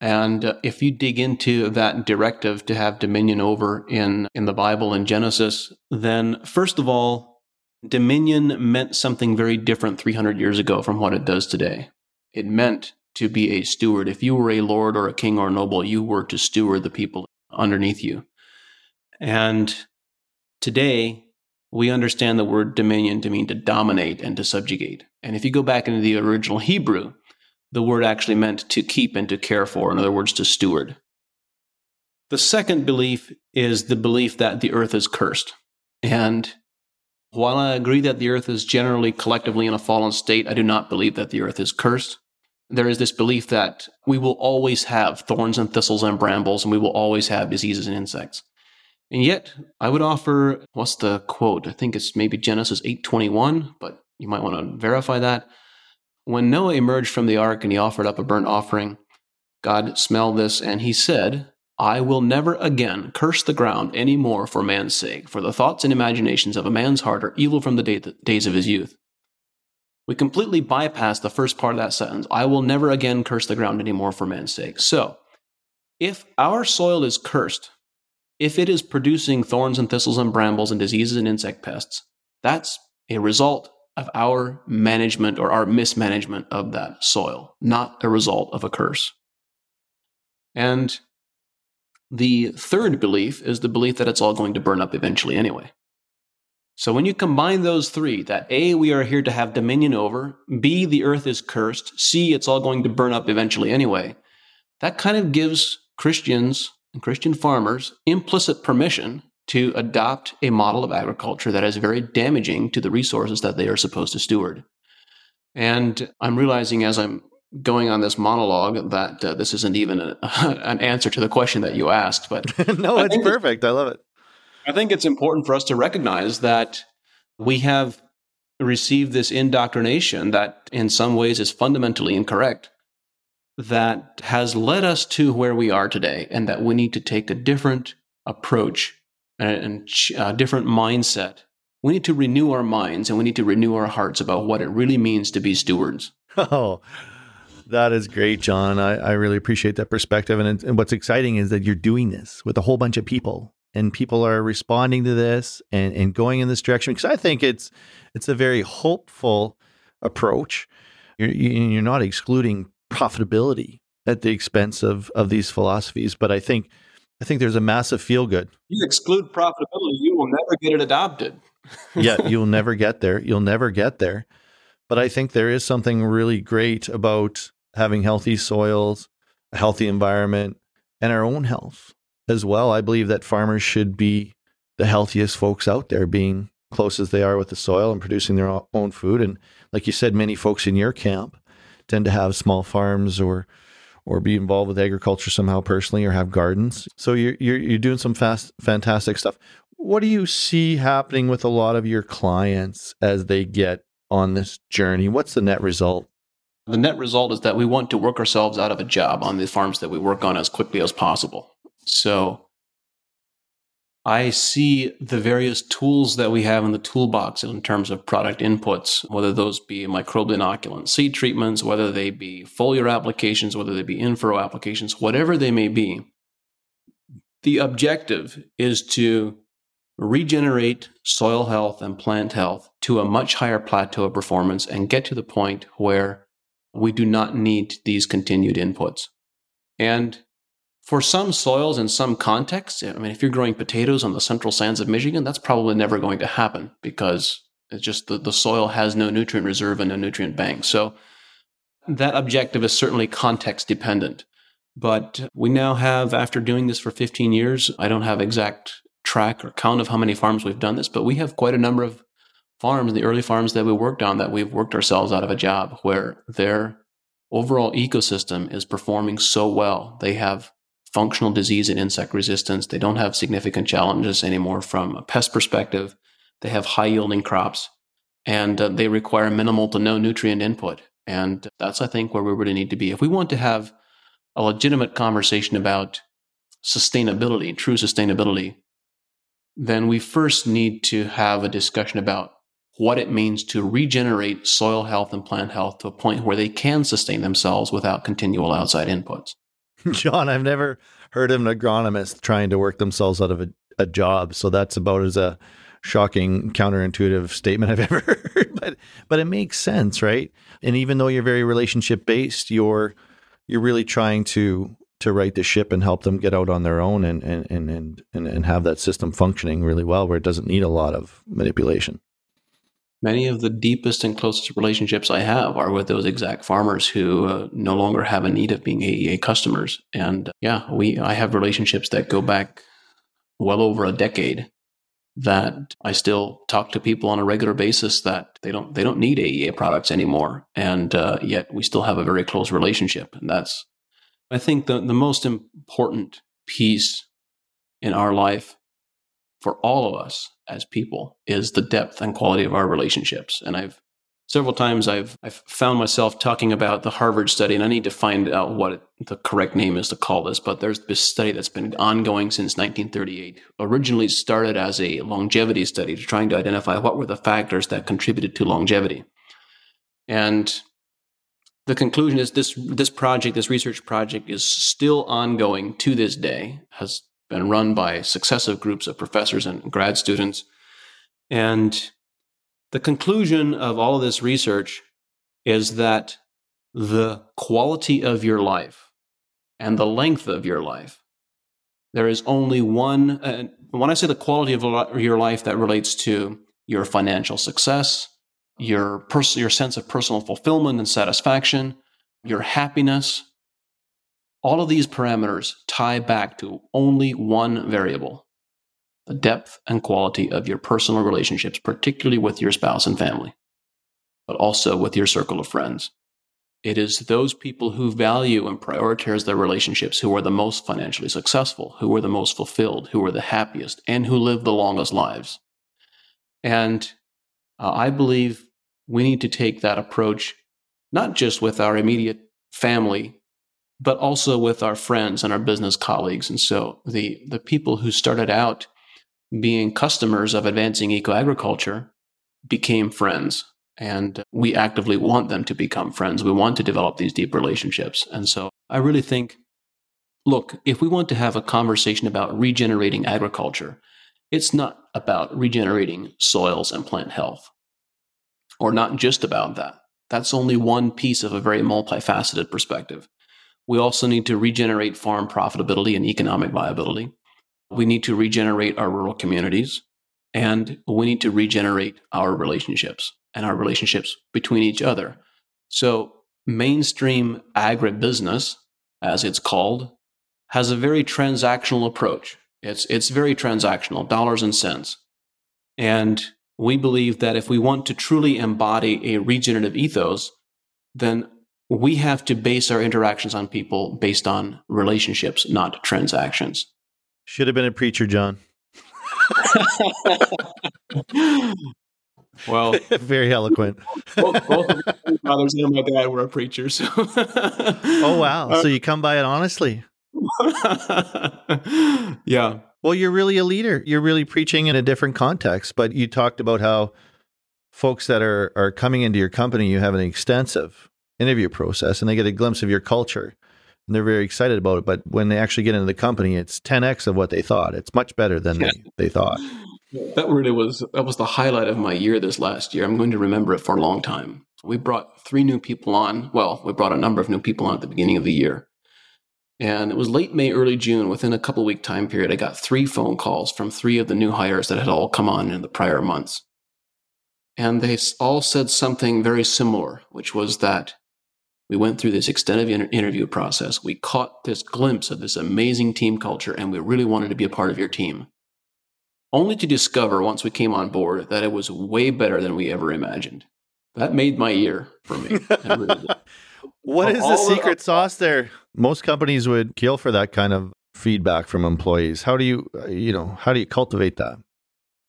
And uh, if you dig into that directive to have dominion over in, in the Bible in Genesis, then first of all, dominion meant something very different 300 years ago from what it does today. It meant to be a steward. If you were a lord or a king or a noble, you were to steward the people underneath you. And Today, we understand the word dominion to mean to dominate and to subjugate. And if you go back into the original Hebrew, the word actually meant to keep and to care for, in other words, to steward. The second belief is the belief that the earth is cursed. And while I agree that the earth is generally collectively in a fallen state, I do not believe that the earth is cursed. There is this belief that we will always have thorns and thistles and brambles, and we will always have diseases and insects. And yet, I would offer what's the quote? I think it's maybe Genesis 8:21, but you might want to verify that. When Noah emerged from the ark and he offered up a burnt offering, God smelled this and he said, I will never again curse the ground any more for man's sake, for the thoughts and imaginations of a man's heart are evil from the day, days of his youth. We completely bypass the first part of that sentence. I will never again curse the ground anymore for man's sake. So, if our soil is cursed, if it is producing thorns and thistles and brambles and diseases and insect pests, that's a result of our management or our mismanagement of that soil, not a result of a curse. And the third belief is the belief that it's all going to burn up eventually anyway. So when you combine those three, that A, we are here to have dominion over, B, the earth is cursed, C, it's all going to burn up eventually anyway, that kind of gives Christians and Christian farmers implicit permission to adopt a model of agriculture that is very damaging to the resources that they are supposed to steward. And I'm realizing as I'm going on this monologue that uh, this isn't even a, an answer to the question that you asked, but no, it's perfect. I love it. I think it's important for us to recognize that we have received this indoctrination that in some ways is fundamentally incorrect that has led us to where we are today and that we need to take a different approach and a different mindset. We need to renew our minds and we need to renew our hearts about what it really means to be stewards. Oh, that is great, John. I, I really appreciate that perspective. And, and what's exciting is that you're doing this with a whole bunch of people and people are responding to this and, and going in this direction because I think it's it's a very hopeful approach. You're, you're not excluding profitability at the expense of of these philosophies, but I think I think there's a massive feel good. You exclude profitability, you will never get it adopted. yeah, you'll never get there. You'll never get there. But I think there is something really great about having healthy soils, a healthy environment, and our own health as well. I believe that farmers should be the healthiest folks out there, being close as they are with the soil and producing their own food. And like you said, many folks in your camp tend to have small farms or or be involved with agriculture somehow personally or have gardens. So you're you're, you're doing some fast fantastic stuff. What do you see happening with a lot of your clients as they get on this journey? What's the net result? The net result is that we want to work ourselves out of a job on the farms that we work on as quickly as possible. So I see the various tools that we have in the toolbox in terms of product inputs, whether those be microbial inoculant seed treatments, whether they be foliar applications, whether they be in-furrow applications, whatever they may be. The objective is to regenerate soil health and plant health to a much higher plateau of performance and get to the point where we do not need these continued inputs. And for some soils in some contexts, I mean, if you're growing potatoes on the central sands of Michigan, that's probably never going to happen because it's just the, the soil has no nutrient reserve and no nutrient bank. So that objective is certainly context dependent. But we now have, after doing this for 15 years, I don't have exact track or count of how many farms we've done this, but we have quite a number of farms, the early farms that we worked on, that we've worked ourselves out of a job where their overall ecosystem is performing so well. They have functional disease and insect resistance. They don't have significant challenges anymore from a pest perspective. They have high yielding crops and uh, they require minimal to no nutrient input. And that's, I think, where we really need to be. If we want to have a legitimate conversation about sustainability, true sustainability, then we first need to have a discussion about what it means to regenerate soil health and plant health to a point where they can sustain themselves without continual outside inputs. John, I've never heard of an agronomist trying to work themselves out of a, a job. So that's about as a shocking counterintuitive statement I've ever heard. but but it makes sense, right? And even though you're very relationship based, you're you're really trying to to right the ship and help them get out on their own and and and and, and have that system functioning really well where it doesn't need a lot of manipulation many of the deepest and closest relationships I have are with those exact farmers who uh, no longer have a need of being AEA customers. And yeah, we I have relationships that go back well over a decade that I still talk to people on a regular basis that they don't they don't need AEA products anymore, and uh, yet we still have a very close relationship. And that's I think the the most important piece in our life for all of us as people is the depth and quality of our relationships. And I've several times I've, I've found myself talking about the Harvard study, and I need to find out what it, the correct name is to call this. But there's this study that's been ongoing since 1938. Originally started as a longevity study to trying to identify what were the factors that contributed to longevity. And the conclusion is this this project, this research project, is still ongoing to this day. Has been run by successive groups of professors and grad students, and the conclusion of all of this research is that the quality of your life and the length of your life, there is only one. Uh, when I say the quality of your life, that relates to your financial success, your pers- your sense of personal fulfillment and satisfaction, your happiness. All of these parameters tie back to only one variable, the depth and quality of your personal relationships, particularly with your spouse and family, but also with your circle of friends. It is those people who value and prioritize their relationships who are the most financially successful, who are the most fulfilled, who are the happiest, and who live the longest lives. And uh, I believe we need to take that approach, not just with our immediate family, but also with our friends and our business colleagues. And so the, the people who started out being customers of advancing eco agriculture became friends. And we actively want them to become friends. We want to develop these deep relationships. And so I really think look, if we want to have a conversation about regenerating agriculture, it's not about regenerating soils and plant health, or not just about that. That's only one piece of a very multifaceted perspective. We also need to regenerate farm profitability and economic viability. We need to regenerate our rural communities and we need to regenerate our relationships and our relationships between each other. So, mainstream agribusiness, as it's called, has a very transactional approach. It's, it's very transactional, dollars and cents. And we believe that if we want to truly embody a regenerative ethos, then we have to base our interactions on people based on relationships, not transactions. Should have been a preacher, John. well, very eloquent. both, both of my brothers and my dad were preachers. So. oh wow! So you come by it honestly. yeah. Well, you're really a leader. You're really preaching in a different context. But you talked about how folks that are are coming into your company, you have an extensive interview process, and they get a glimpse of your culture and they're very excited about it. But when they actually get into the company, it's 10x of what they thought. It's much better than they, they thought. That really was that was the highlight of my year this last year. I'm going to remember it for a long time. We brought three new people on. Well, we brought a number of new people on at the beginning of the year. And it was late May, early June. Within a couple week time period, I got three phone calls from three of the new hires that had all come on in the prior months. And they all said something very similar, which was that we went through this extensive inter- interview process. We caught this glimpse of this amazing team culture, and we really wanted to be a part of your team. Only to discover once we came on board that it was way better than we ever imagined. That made my year for me. Really what is the secret the, sauce there? Most companies would kill for that kind of feedback from employees. How do you, uh, you know, how do you cultivate that?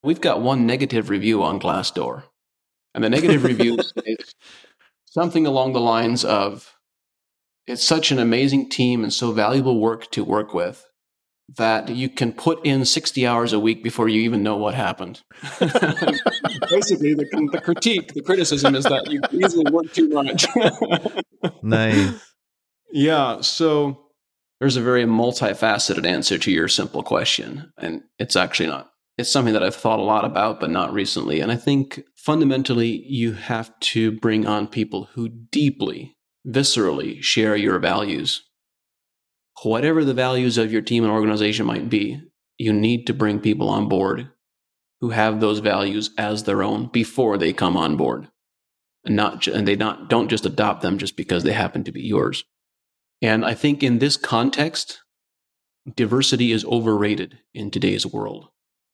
We've got one negative review on Glassdoor. And the negative review is something along the lines of it's such an amazing team and so valuable work to work with that you can put in 60 hours a week before you even know what happened. Basically, the, the, critique, the criticism is that you easily work too much. nice. Yeah. So there's a very multifaceted answer to your simple question. And it's actually not it's something that I've thought a lot about, but not recently. And I think fundamentally, you have to bring on people who deeply, viscerally share your values. Whatever the values of your team and organization might be, you need to bring people on board who have those values as their own before they come on board. And not and they not don't just adopt them just because they happen to be yours. And I think in this context, diversity is overrated in today's world.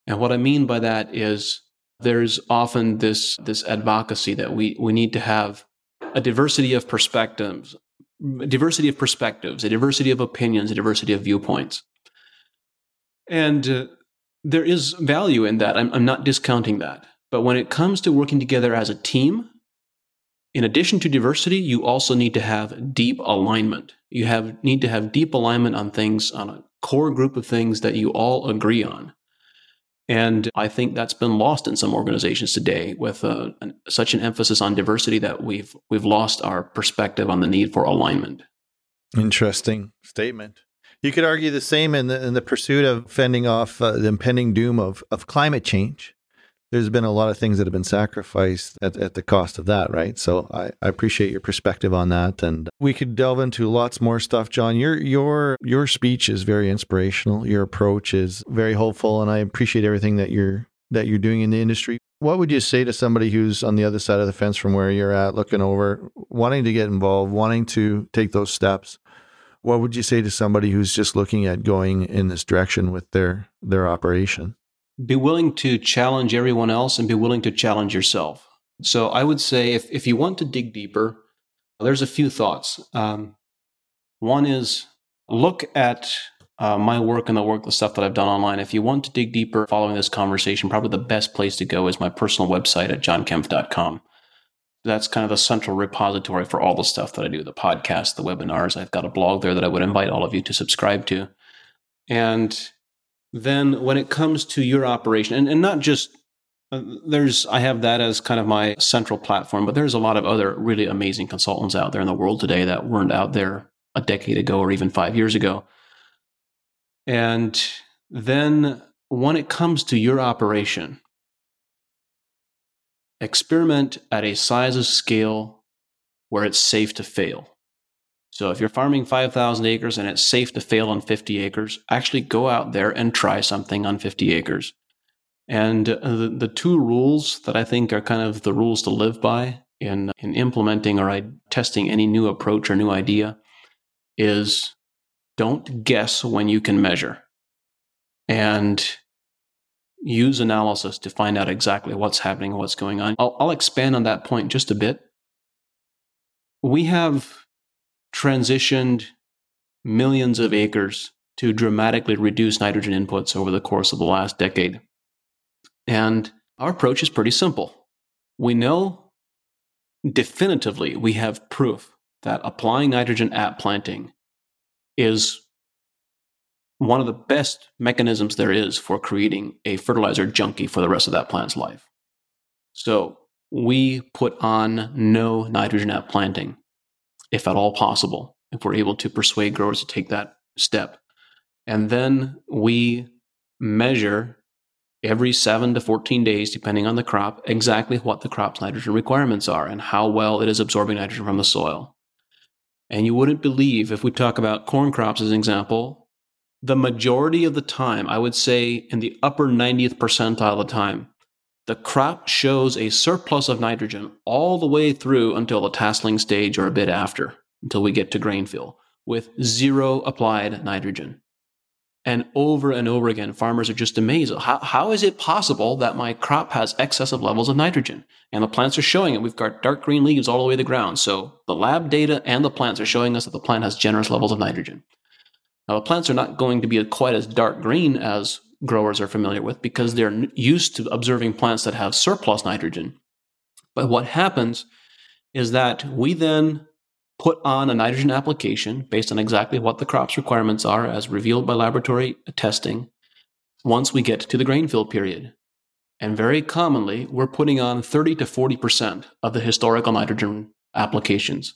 And what I mean by that is there's often this, this advocacy that we, we need to have a diversity of perspectives, a diversity of perspectives, a diversity of opinions, a diversity of viewpoints. And uh, there is value in that. I'm, I'm not discounting that. But when it comes to working together as a team, in addition to diversity, you also need to have deep alignment. You have need to have deep alignment on things on a core group of things that you all agree on. And I think that's been lost in some organizations today with uh, an, such an emphasis on diversity that we've we've lost our perspective on the need for alignment. Interesting statement. You could argue the same in the in the pursuit of fending off uh, the impending doom of of climate change there's been a lot of things that have been sacrificed at, at the cost of that, right? So I, I appreciate your perspective on that, and we could delve into lots more stuff, John. Your your your speech is very inspirational. Your approach is very hopeful, and I appreciate everything that you're that you're doing in the industry. What would you say to somebody who's on the other side of the fence from where you're at, looking over, wanting to get involved, wanting to take those steps? What would you say to somebody who's just looking at going in this direction with their their operation? Be willing to challenge everyone else and be willing to challenge yourself. So I would say if, if you want to dig deeper, there's a few thoughts. Um, one is look at uh, my work and the work, the stuff that I've done online. If you want to dig deeper following this conversation, probably the best place to go is my personal website at johnkempf.com. That's kind of the central repository for all the stuff that I do the podcast, the webinars. I've got a blog there that I would invite all of you to subscribe to. And then when it comes to your operation, and, and not just uh, there's I have that as kind of my central platform, but there's a lot of other really amazing consultants out there in the world today that weren't out there a decade ago or even five years ago. And then when it comes to your operation, experiment at a size of scale where it's safe to fail. So if you're farming 5,000 acres and it's safe to fail on 50 acres, actually go out there and try something on 50 acres. And uh, the, the two rules that I think are kind of the rules to live by in, in implementing or testing any new approach or new idea is don't guess when you can measure and use analysis to find out exactly what's happening and what's going on. I'll, I'll expand on that point just a bit. We have transitioned millions of acres to dramatically reduce nitrogen inputs over the course of the last decade. And our approach is pretty simple. We know definitively, we have proof that applying nitrogen at planting is one of the best mechanisms there is for creating a fertilizer junkie for the rest of that plant's life. So we put on no nitrogen at planting if at all possible, if we're able to persuade growers to take that step. And then we measure every seven to 14 days, depending on the crop, exactly what the crop's nitrogen requirements are and how well it is absorbing nitrogen from the soil. And you wouldn't believe, if we talk about corn crops as an example, the majority of the time, I would say in the upper 90th percentile of the time, the crop shows a surplus of nitrogen all the way through until the tasseling stage or a bit after, until we get to grain fill, with zero applied nitrogen. And over and over again, farmers are just amazed. How, how is it possible that my crop has excessive levels of nitrogen? And the plants are showing it. We've got dark green leaves all the way to the ground. So the lab data and the plants are showing us that the plant has generous levels of nitrogen. Now, the plants are not going to be quite as dark green as growers are familiar with because they're used to observing plants that have surplus nitrogen. But what happens is that we then put on a nitrogen application based on exactly what the crop's requirements are as revealed by laboratory testing once we get to the grain fill period. And very commonly, we're putting on 30 to 40% of the historical nitrogen applications.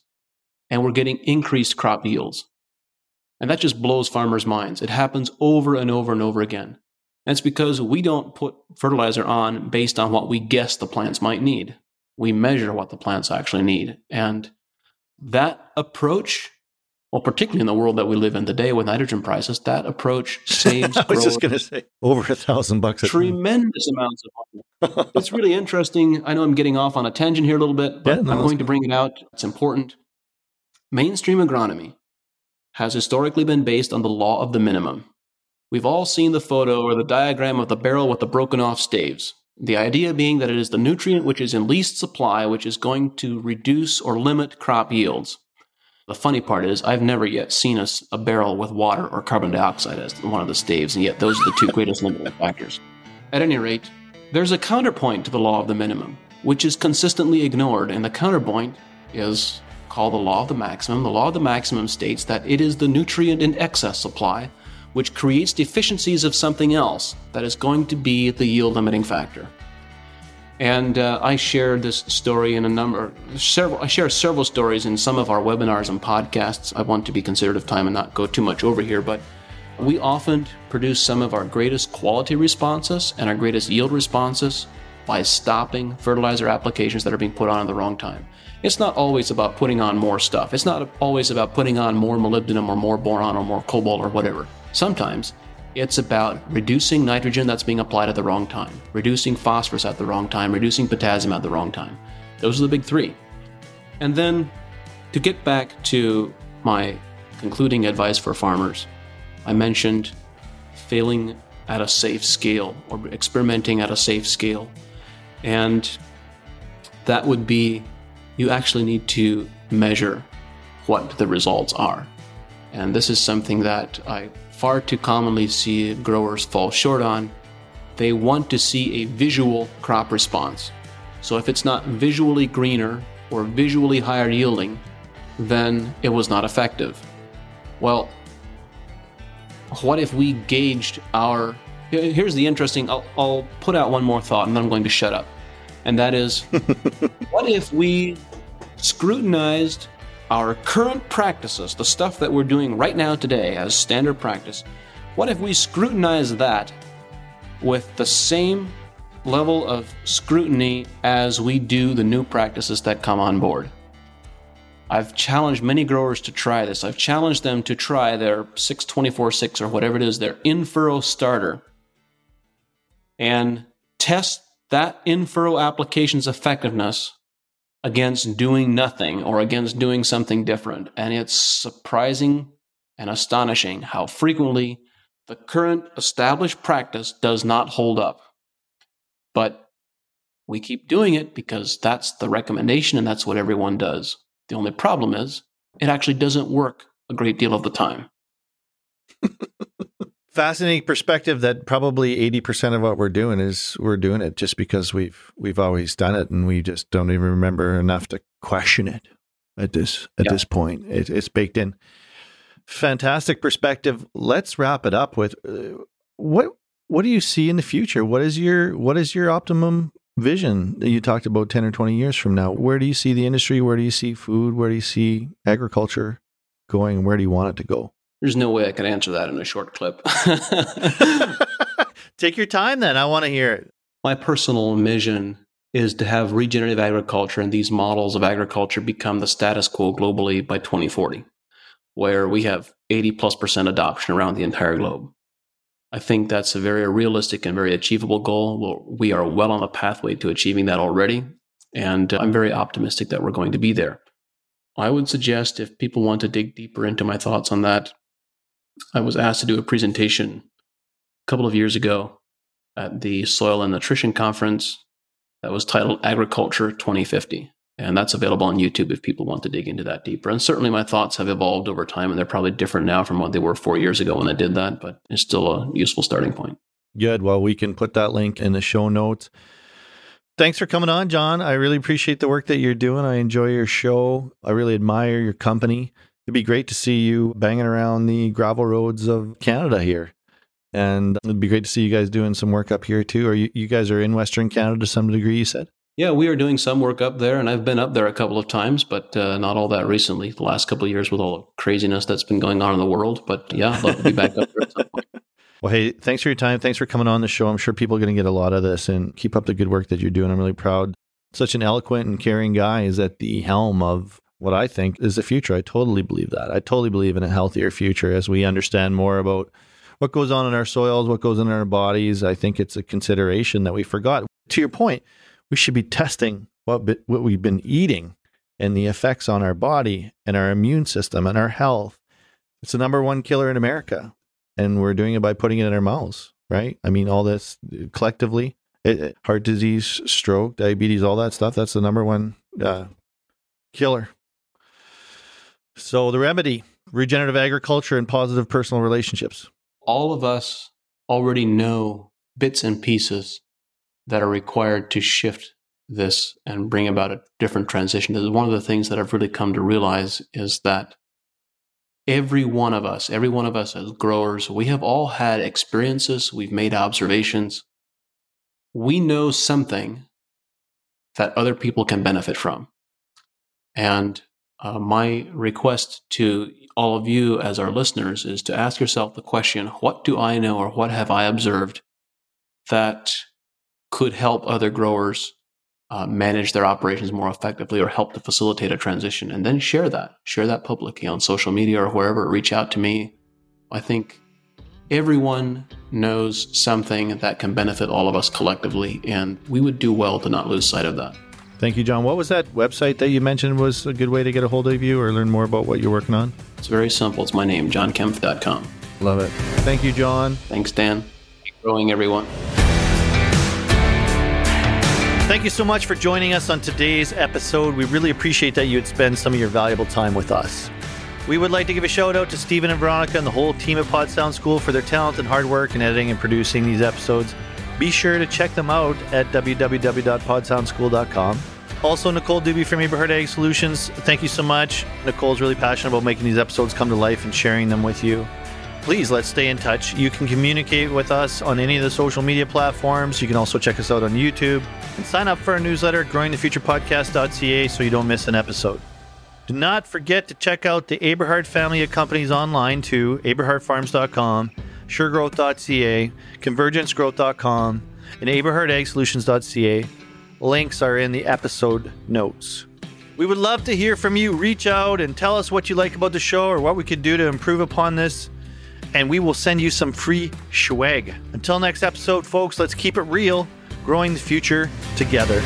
And we're getting increased crop yields. And that just blows farmers' minds. It happens over and over and over again. That's because we don't put fertilizer on based on what we guess the plants might need. We measure what the plants actually need. And that approach, well, particularly in the world that we live in today with nitrogen prices, that approach saves. I was just going to say over a thousand bucks. tremendous amounts of money. it's really interesting. I know I'm getting off on a tangent here a little bit, but yeah, no, I'm going to bring it out. It's important. Mainstream agronomy has historically been based on the law of the minimum. We've all seen the photo or the diagram of the barrel with the broken off staves. The idea being that it is the nutrient which is in least supply which is going to reduce or limit crop yields. The funny part is, I've never yet seen a, a, barrel with water or carbon dioxide as one of the staves, and yet those are the two greatest limiting factors. At any rate, there's a counterpoint to the law of the minimum. which is consistently ignored. And the counterpoint is called the law of the maximum. The law of the maximum states that it is the nutrient in excess supply which creates deficiencies of something else that is going to be the yield limiting factor. And uh, I shared this story in a number, several. I share several stories in some of our webinars and podcasts. I want to be considerate of time and not go too much over here, but we often produce some of our greatest quality responses and our greatest yield responses by stopping fertilizer applications that are being put on at the wrong time. It's not always about putting on more stuff. It's not always about putting on more molybdenum or more boron or more cobalt or whatever. Sometimes it's about reducing nitrogen that's being applied at the wrong time, reducing phosphorus at the wrong time, reducing potassium at the wrong time. Those are the big three. And then to get back to my concluding advice for farmers, I mentioned failing at a safe scale or experimenting at a safe scale. And that would be you actually need to measure what the results are. And this is something that I far too commonly see growers fall short on. They want to see a visual crop response. So if it's not visually greener or visually higher yielding, then it was not effective. Well, what if we gauged our. Here's the interesting. I'll, I'll put out one more thought and then I'm going to shut up. And that is what if we scrutinized our current practices, the stuff that we're doing right now today as standard practice, what if we scrutinize that with the same level of scrutiny as we do the new practices that come on board? I've challenged many growers to try this. I've challenged them to try their 6246 or whatever it is, their in furrow starter, and test that in furrow application's effectiveness against doing nothing or against doing something different. And it's surprising and astonishing how frequently the current established practice does not hold up. But we keep doing it because that's the recommendation and that's what everyone does. The only problem is it actually doesn't work a great deal of the time. fascinating perspective that probably 80% of what we're doing is we're doing it just because we've we've always done it and we just don't even remember enough to question it at this at yeah. this point. It, it's baked in. Fantastic perspective. Let's wrap it up with uh, what what do you see in the future? What is your what is your optimum vision that you talked about 10 or 20 years from now? Where do you see the industry? Where do you see food? Where do you see agriculture going? Where do you want it to go there's no way I can answer that in a short clip. Take your time then. I want to hear it. My personal mission is to have regenerative agriculture and these models of agriculture become the status quo globally by 2040, where we have 80 plus percent adoption around the entire globe. I think that's a very realistic and very achievable goal. We are well on the pathway to achieving that already. And I'm very optimistic that we're going to be there. I would suggest if people want to dig deeper into my thoughts on that, I was asked to do a presentation a couple of years ago at the Soil and Nutrition Conference that was titled Agriculture 2050. And that's available on YouTube if people want to dig into that deeper. And certainly my thoughts have evolved over time, and they're probably different now from what they were four years ago when I did that, but it's still a useful starting point. Good. Well, we can put that link in the show notes. Thanks for coming on, John. I really appreciate the work that you're doing. I enjoy your show. I really admire your company it'd be great to see you banging around the gravel roads of Canada here. And it'd be great to see you guys doing some work up here too. Or you, you guys are in Western Canada to some degree, you said? Yeah, we are doing some work up there, and I've been up there a couple of times, but uh, not all that recently. The last couple of years with all the craziness that's been going on in the world. But yeah, I'd love to be back up there at some point. Well, hey, thanks for your time. Thanks for coming on the show. I'm sure people are going to get a lot of this and keep up the good work that you're doing. I'm really proud. Such an eloquent and caring guy is at the helm of what I think is the future. I totally believe that. I totally believe in a healthier future as we understand more about what goes on in our soils, what goes on in our bodies. I think it's a consideration that we forgot. To your point, we should be testing what what we've been eating and the effects on our body and our immune system and our health. It's the number one killer in America, and we're doing it by putting it in our mouths, right? I mean, all this collectively, it, heart disease, stroke, diabetes, all that stuff. That's the number one uh, killer so, the remedy regenerative agriculture and positive personal relationships. All of us already know bits and pieces that are required to shift this and bring about a different transition. This is one of the things that I've really come to realize is that every one of us, every one of us as growers, we have all had experiences, we've made observations. We know something that other people can benefit from. And uh, my request to all of you as our listeners is to ask yourself the question what do I know or what have I observed that could help other growers uh, manage their operations more effectively or help to facilitate a transition? And then share that. Share that publicly on social media or wherever. Reach out to me. I think everyone knows something that can benefit all of us collectively and we would do well to not lose sight of that thank you john. What was that website that you mentioned was a good way to get a hold of you or learn more about what you're working on? It's very simple. It's my name johnkempf.com love it. Thank you john. Thanks dan. Keep growing everyone. Thank you so much for joining us on today's episode. We really appreciate that you would spend some of your valuable time with us. We would like to give a shout out to Stephen and Veronica and the whole team at Pod Sound School for their talent and hard work in editing and producing these episodes. Be sure to check them out at www.podsoundschool.com. Also, Nicole Doobie from Eberhard Ag Solutions, thank you so much. Nicole's really passionate about making these episodes come to life and sharing them with you please let's stay in touch. You can communicate with us on any of the social media platforms. You can also check us out on YouTube and sign up for our newsletter, growingthefuturepodcast.ca, so you don't miss an episode. Do not forget to check out the Eberhard family of companies online too, eberhardfarms.com, suregrowth.ca, convergencegrowth.com, and eberhardagsolutions.ca. Links are in the episode notes. We would love to hear from you. Reach out and tell us what you like about the show or what we could do to improve upon this and we will send you some free swag. Until next episode, folks, let's keep it real, growing the future together.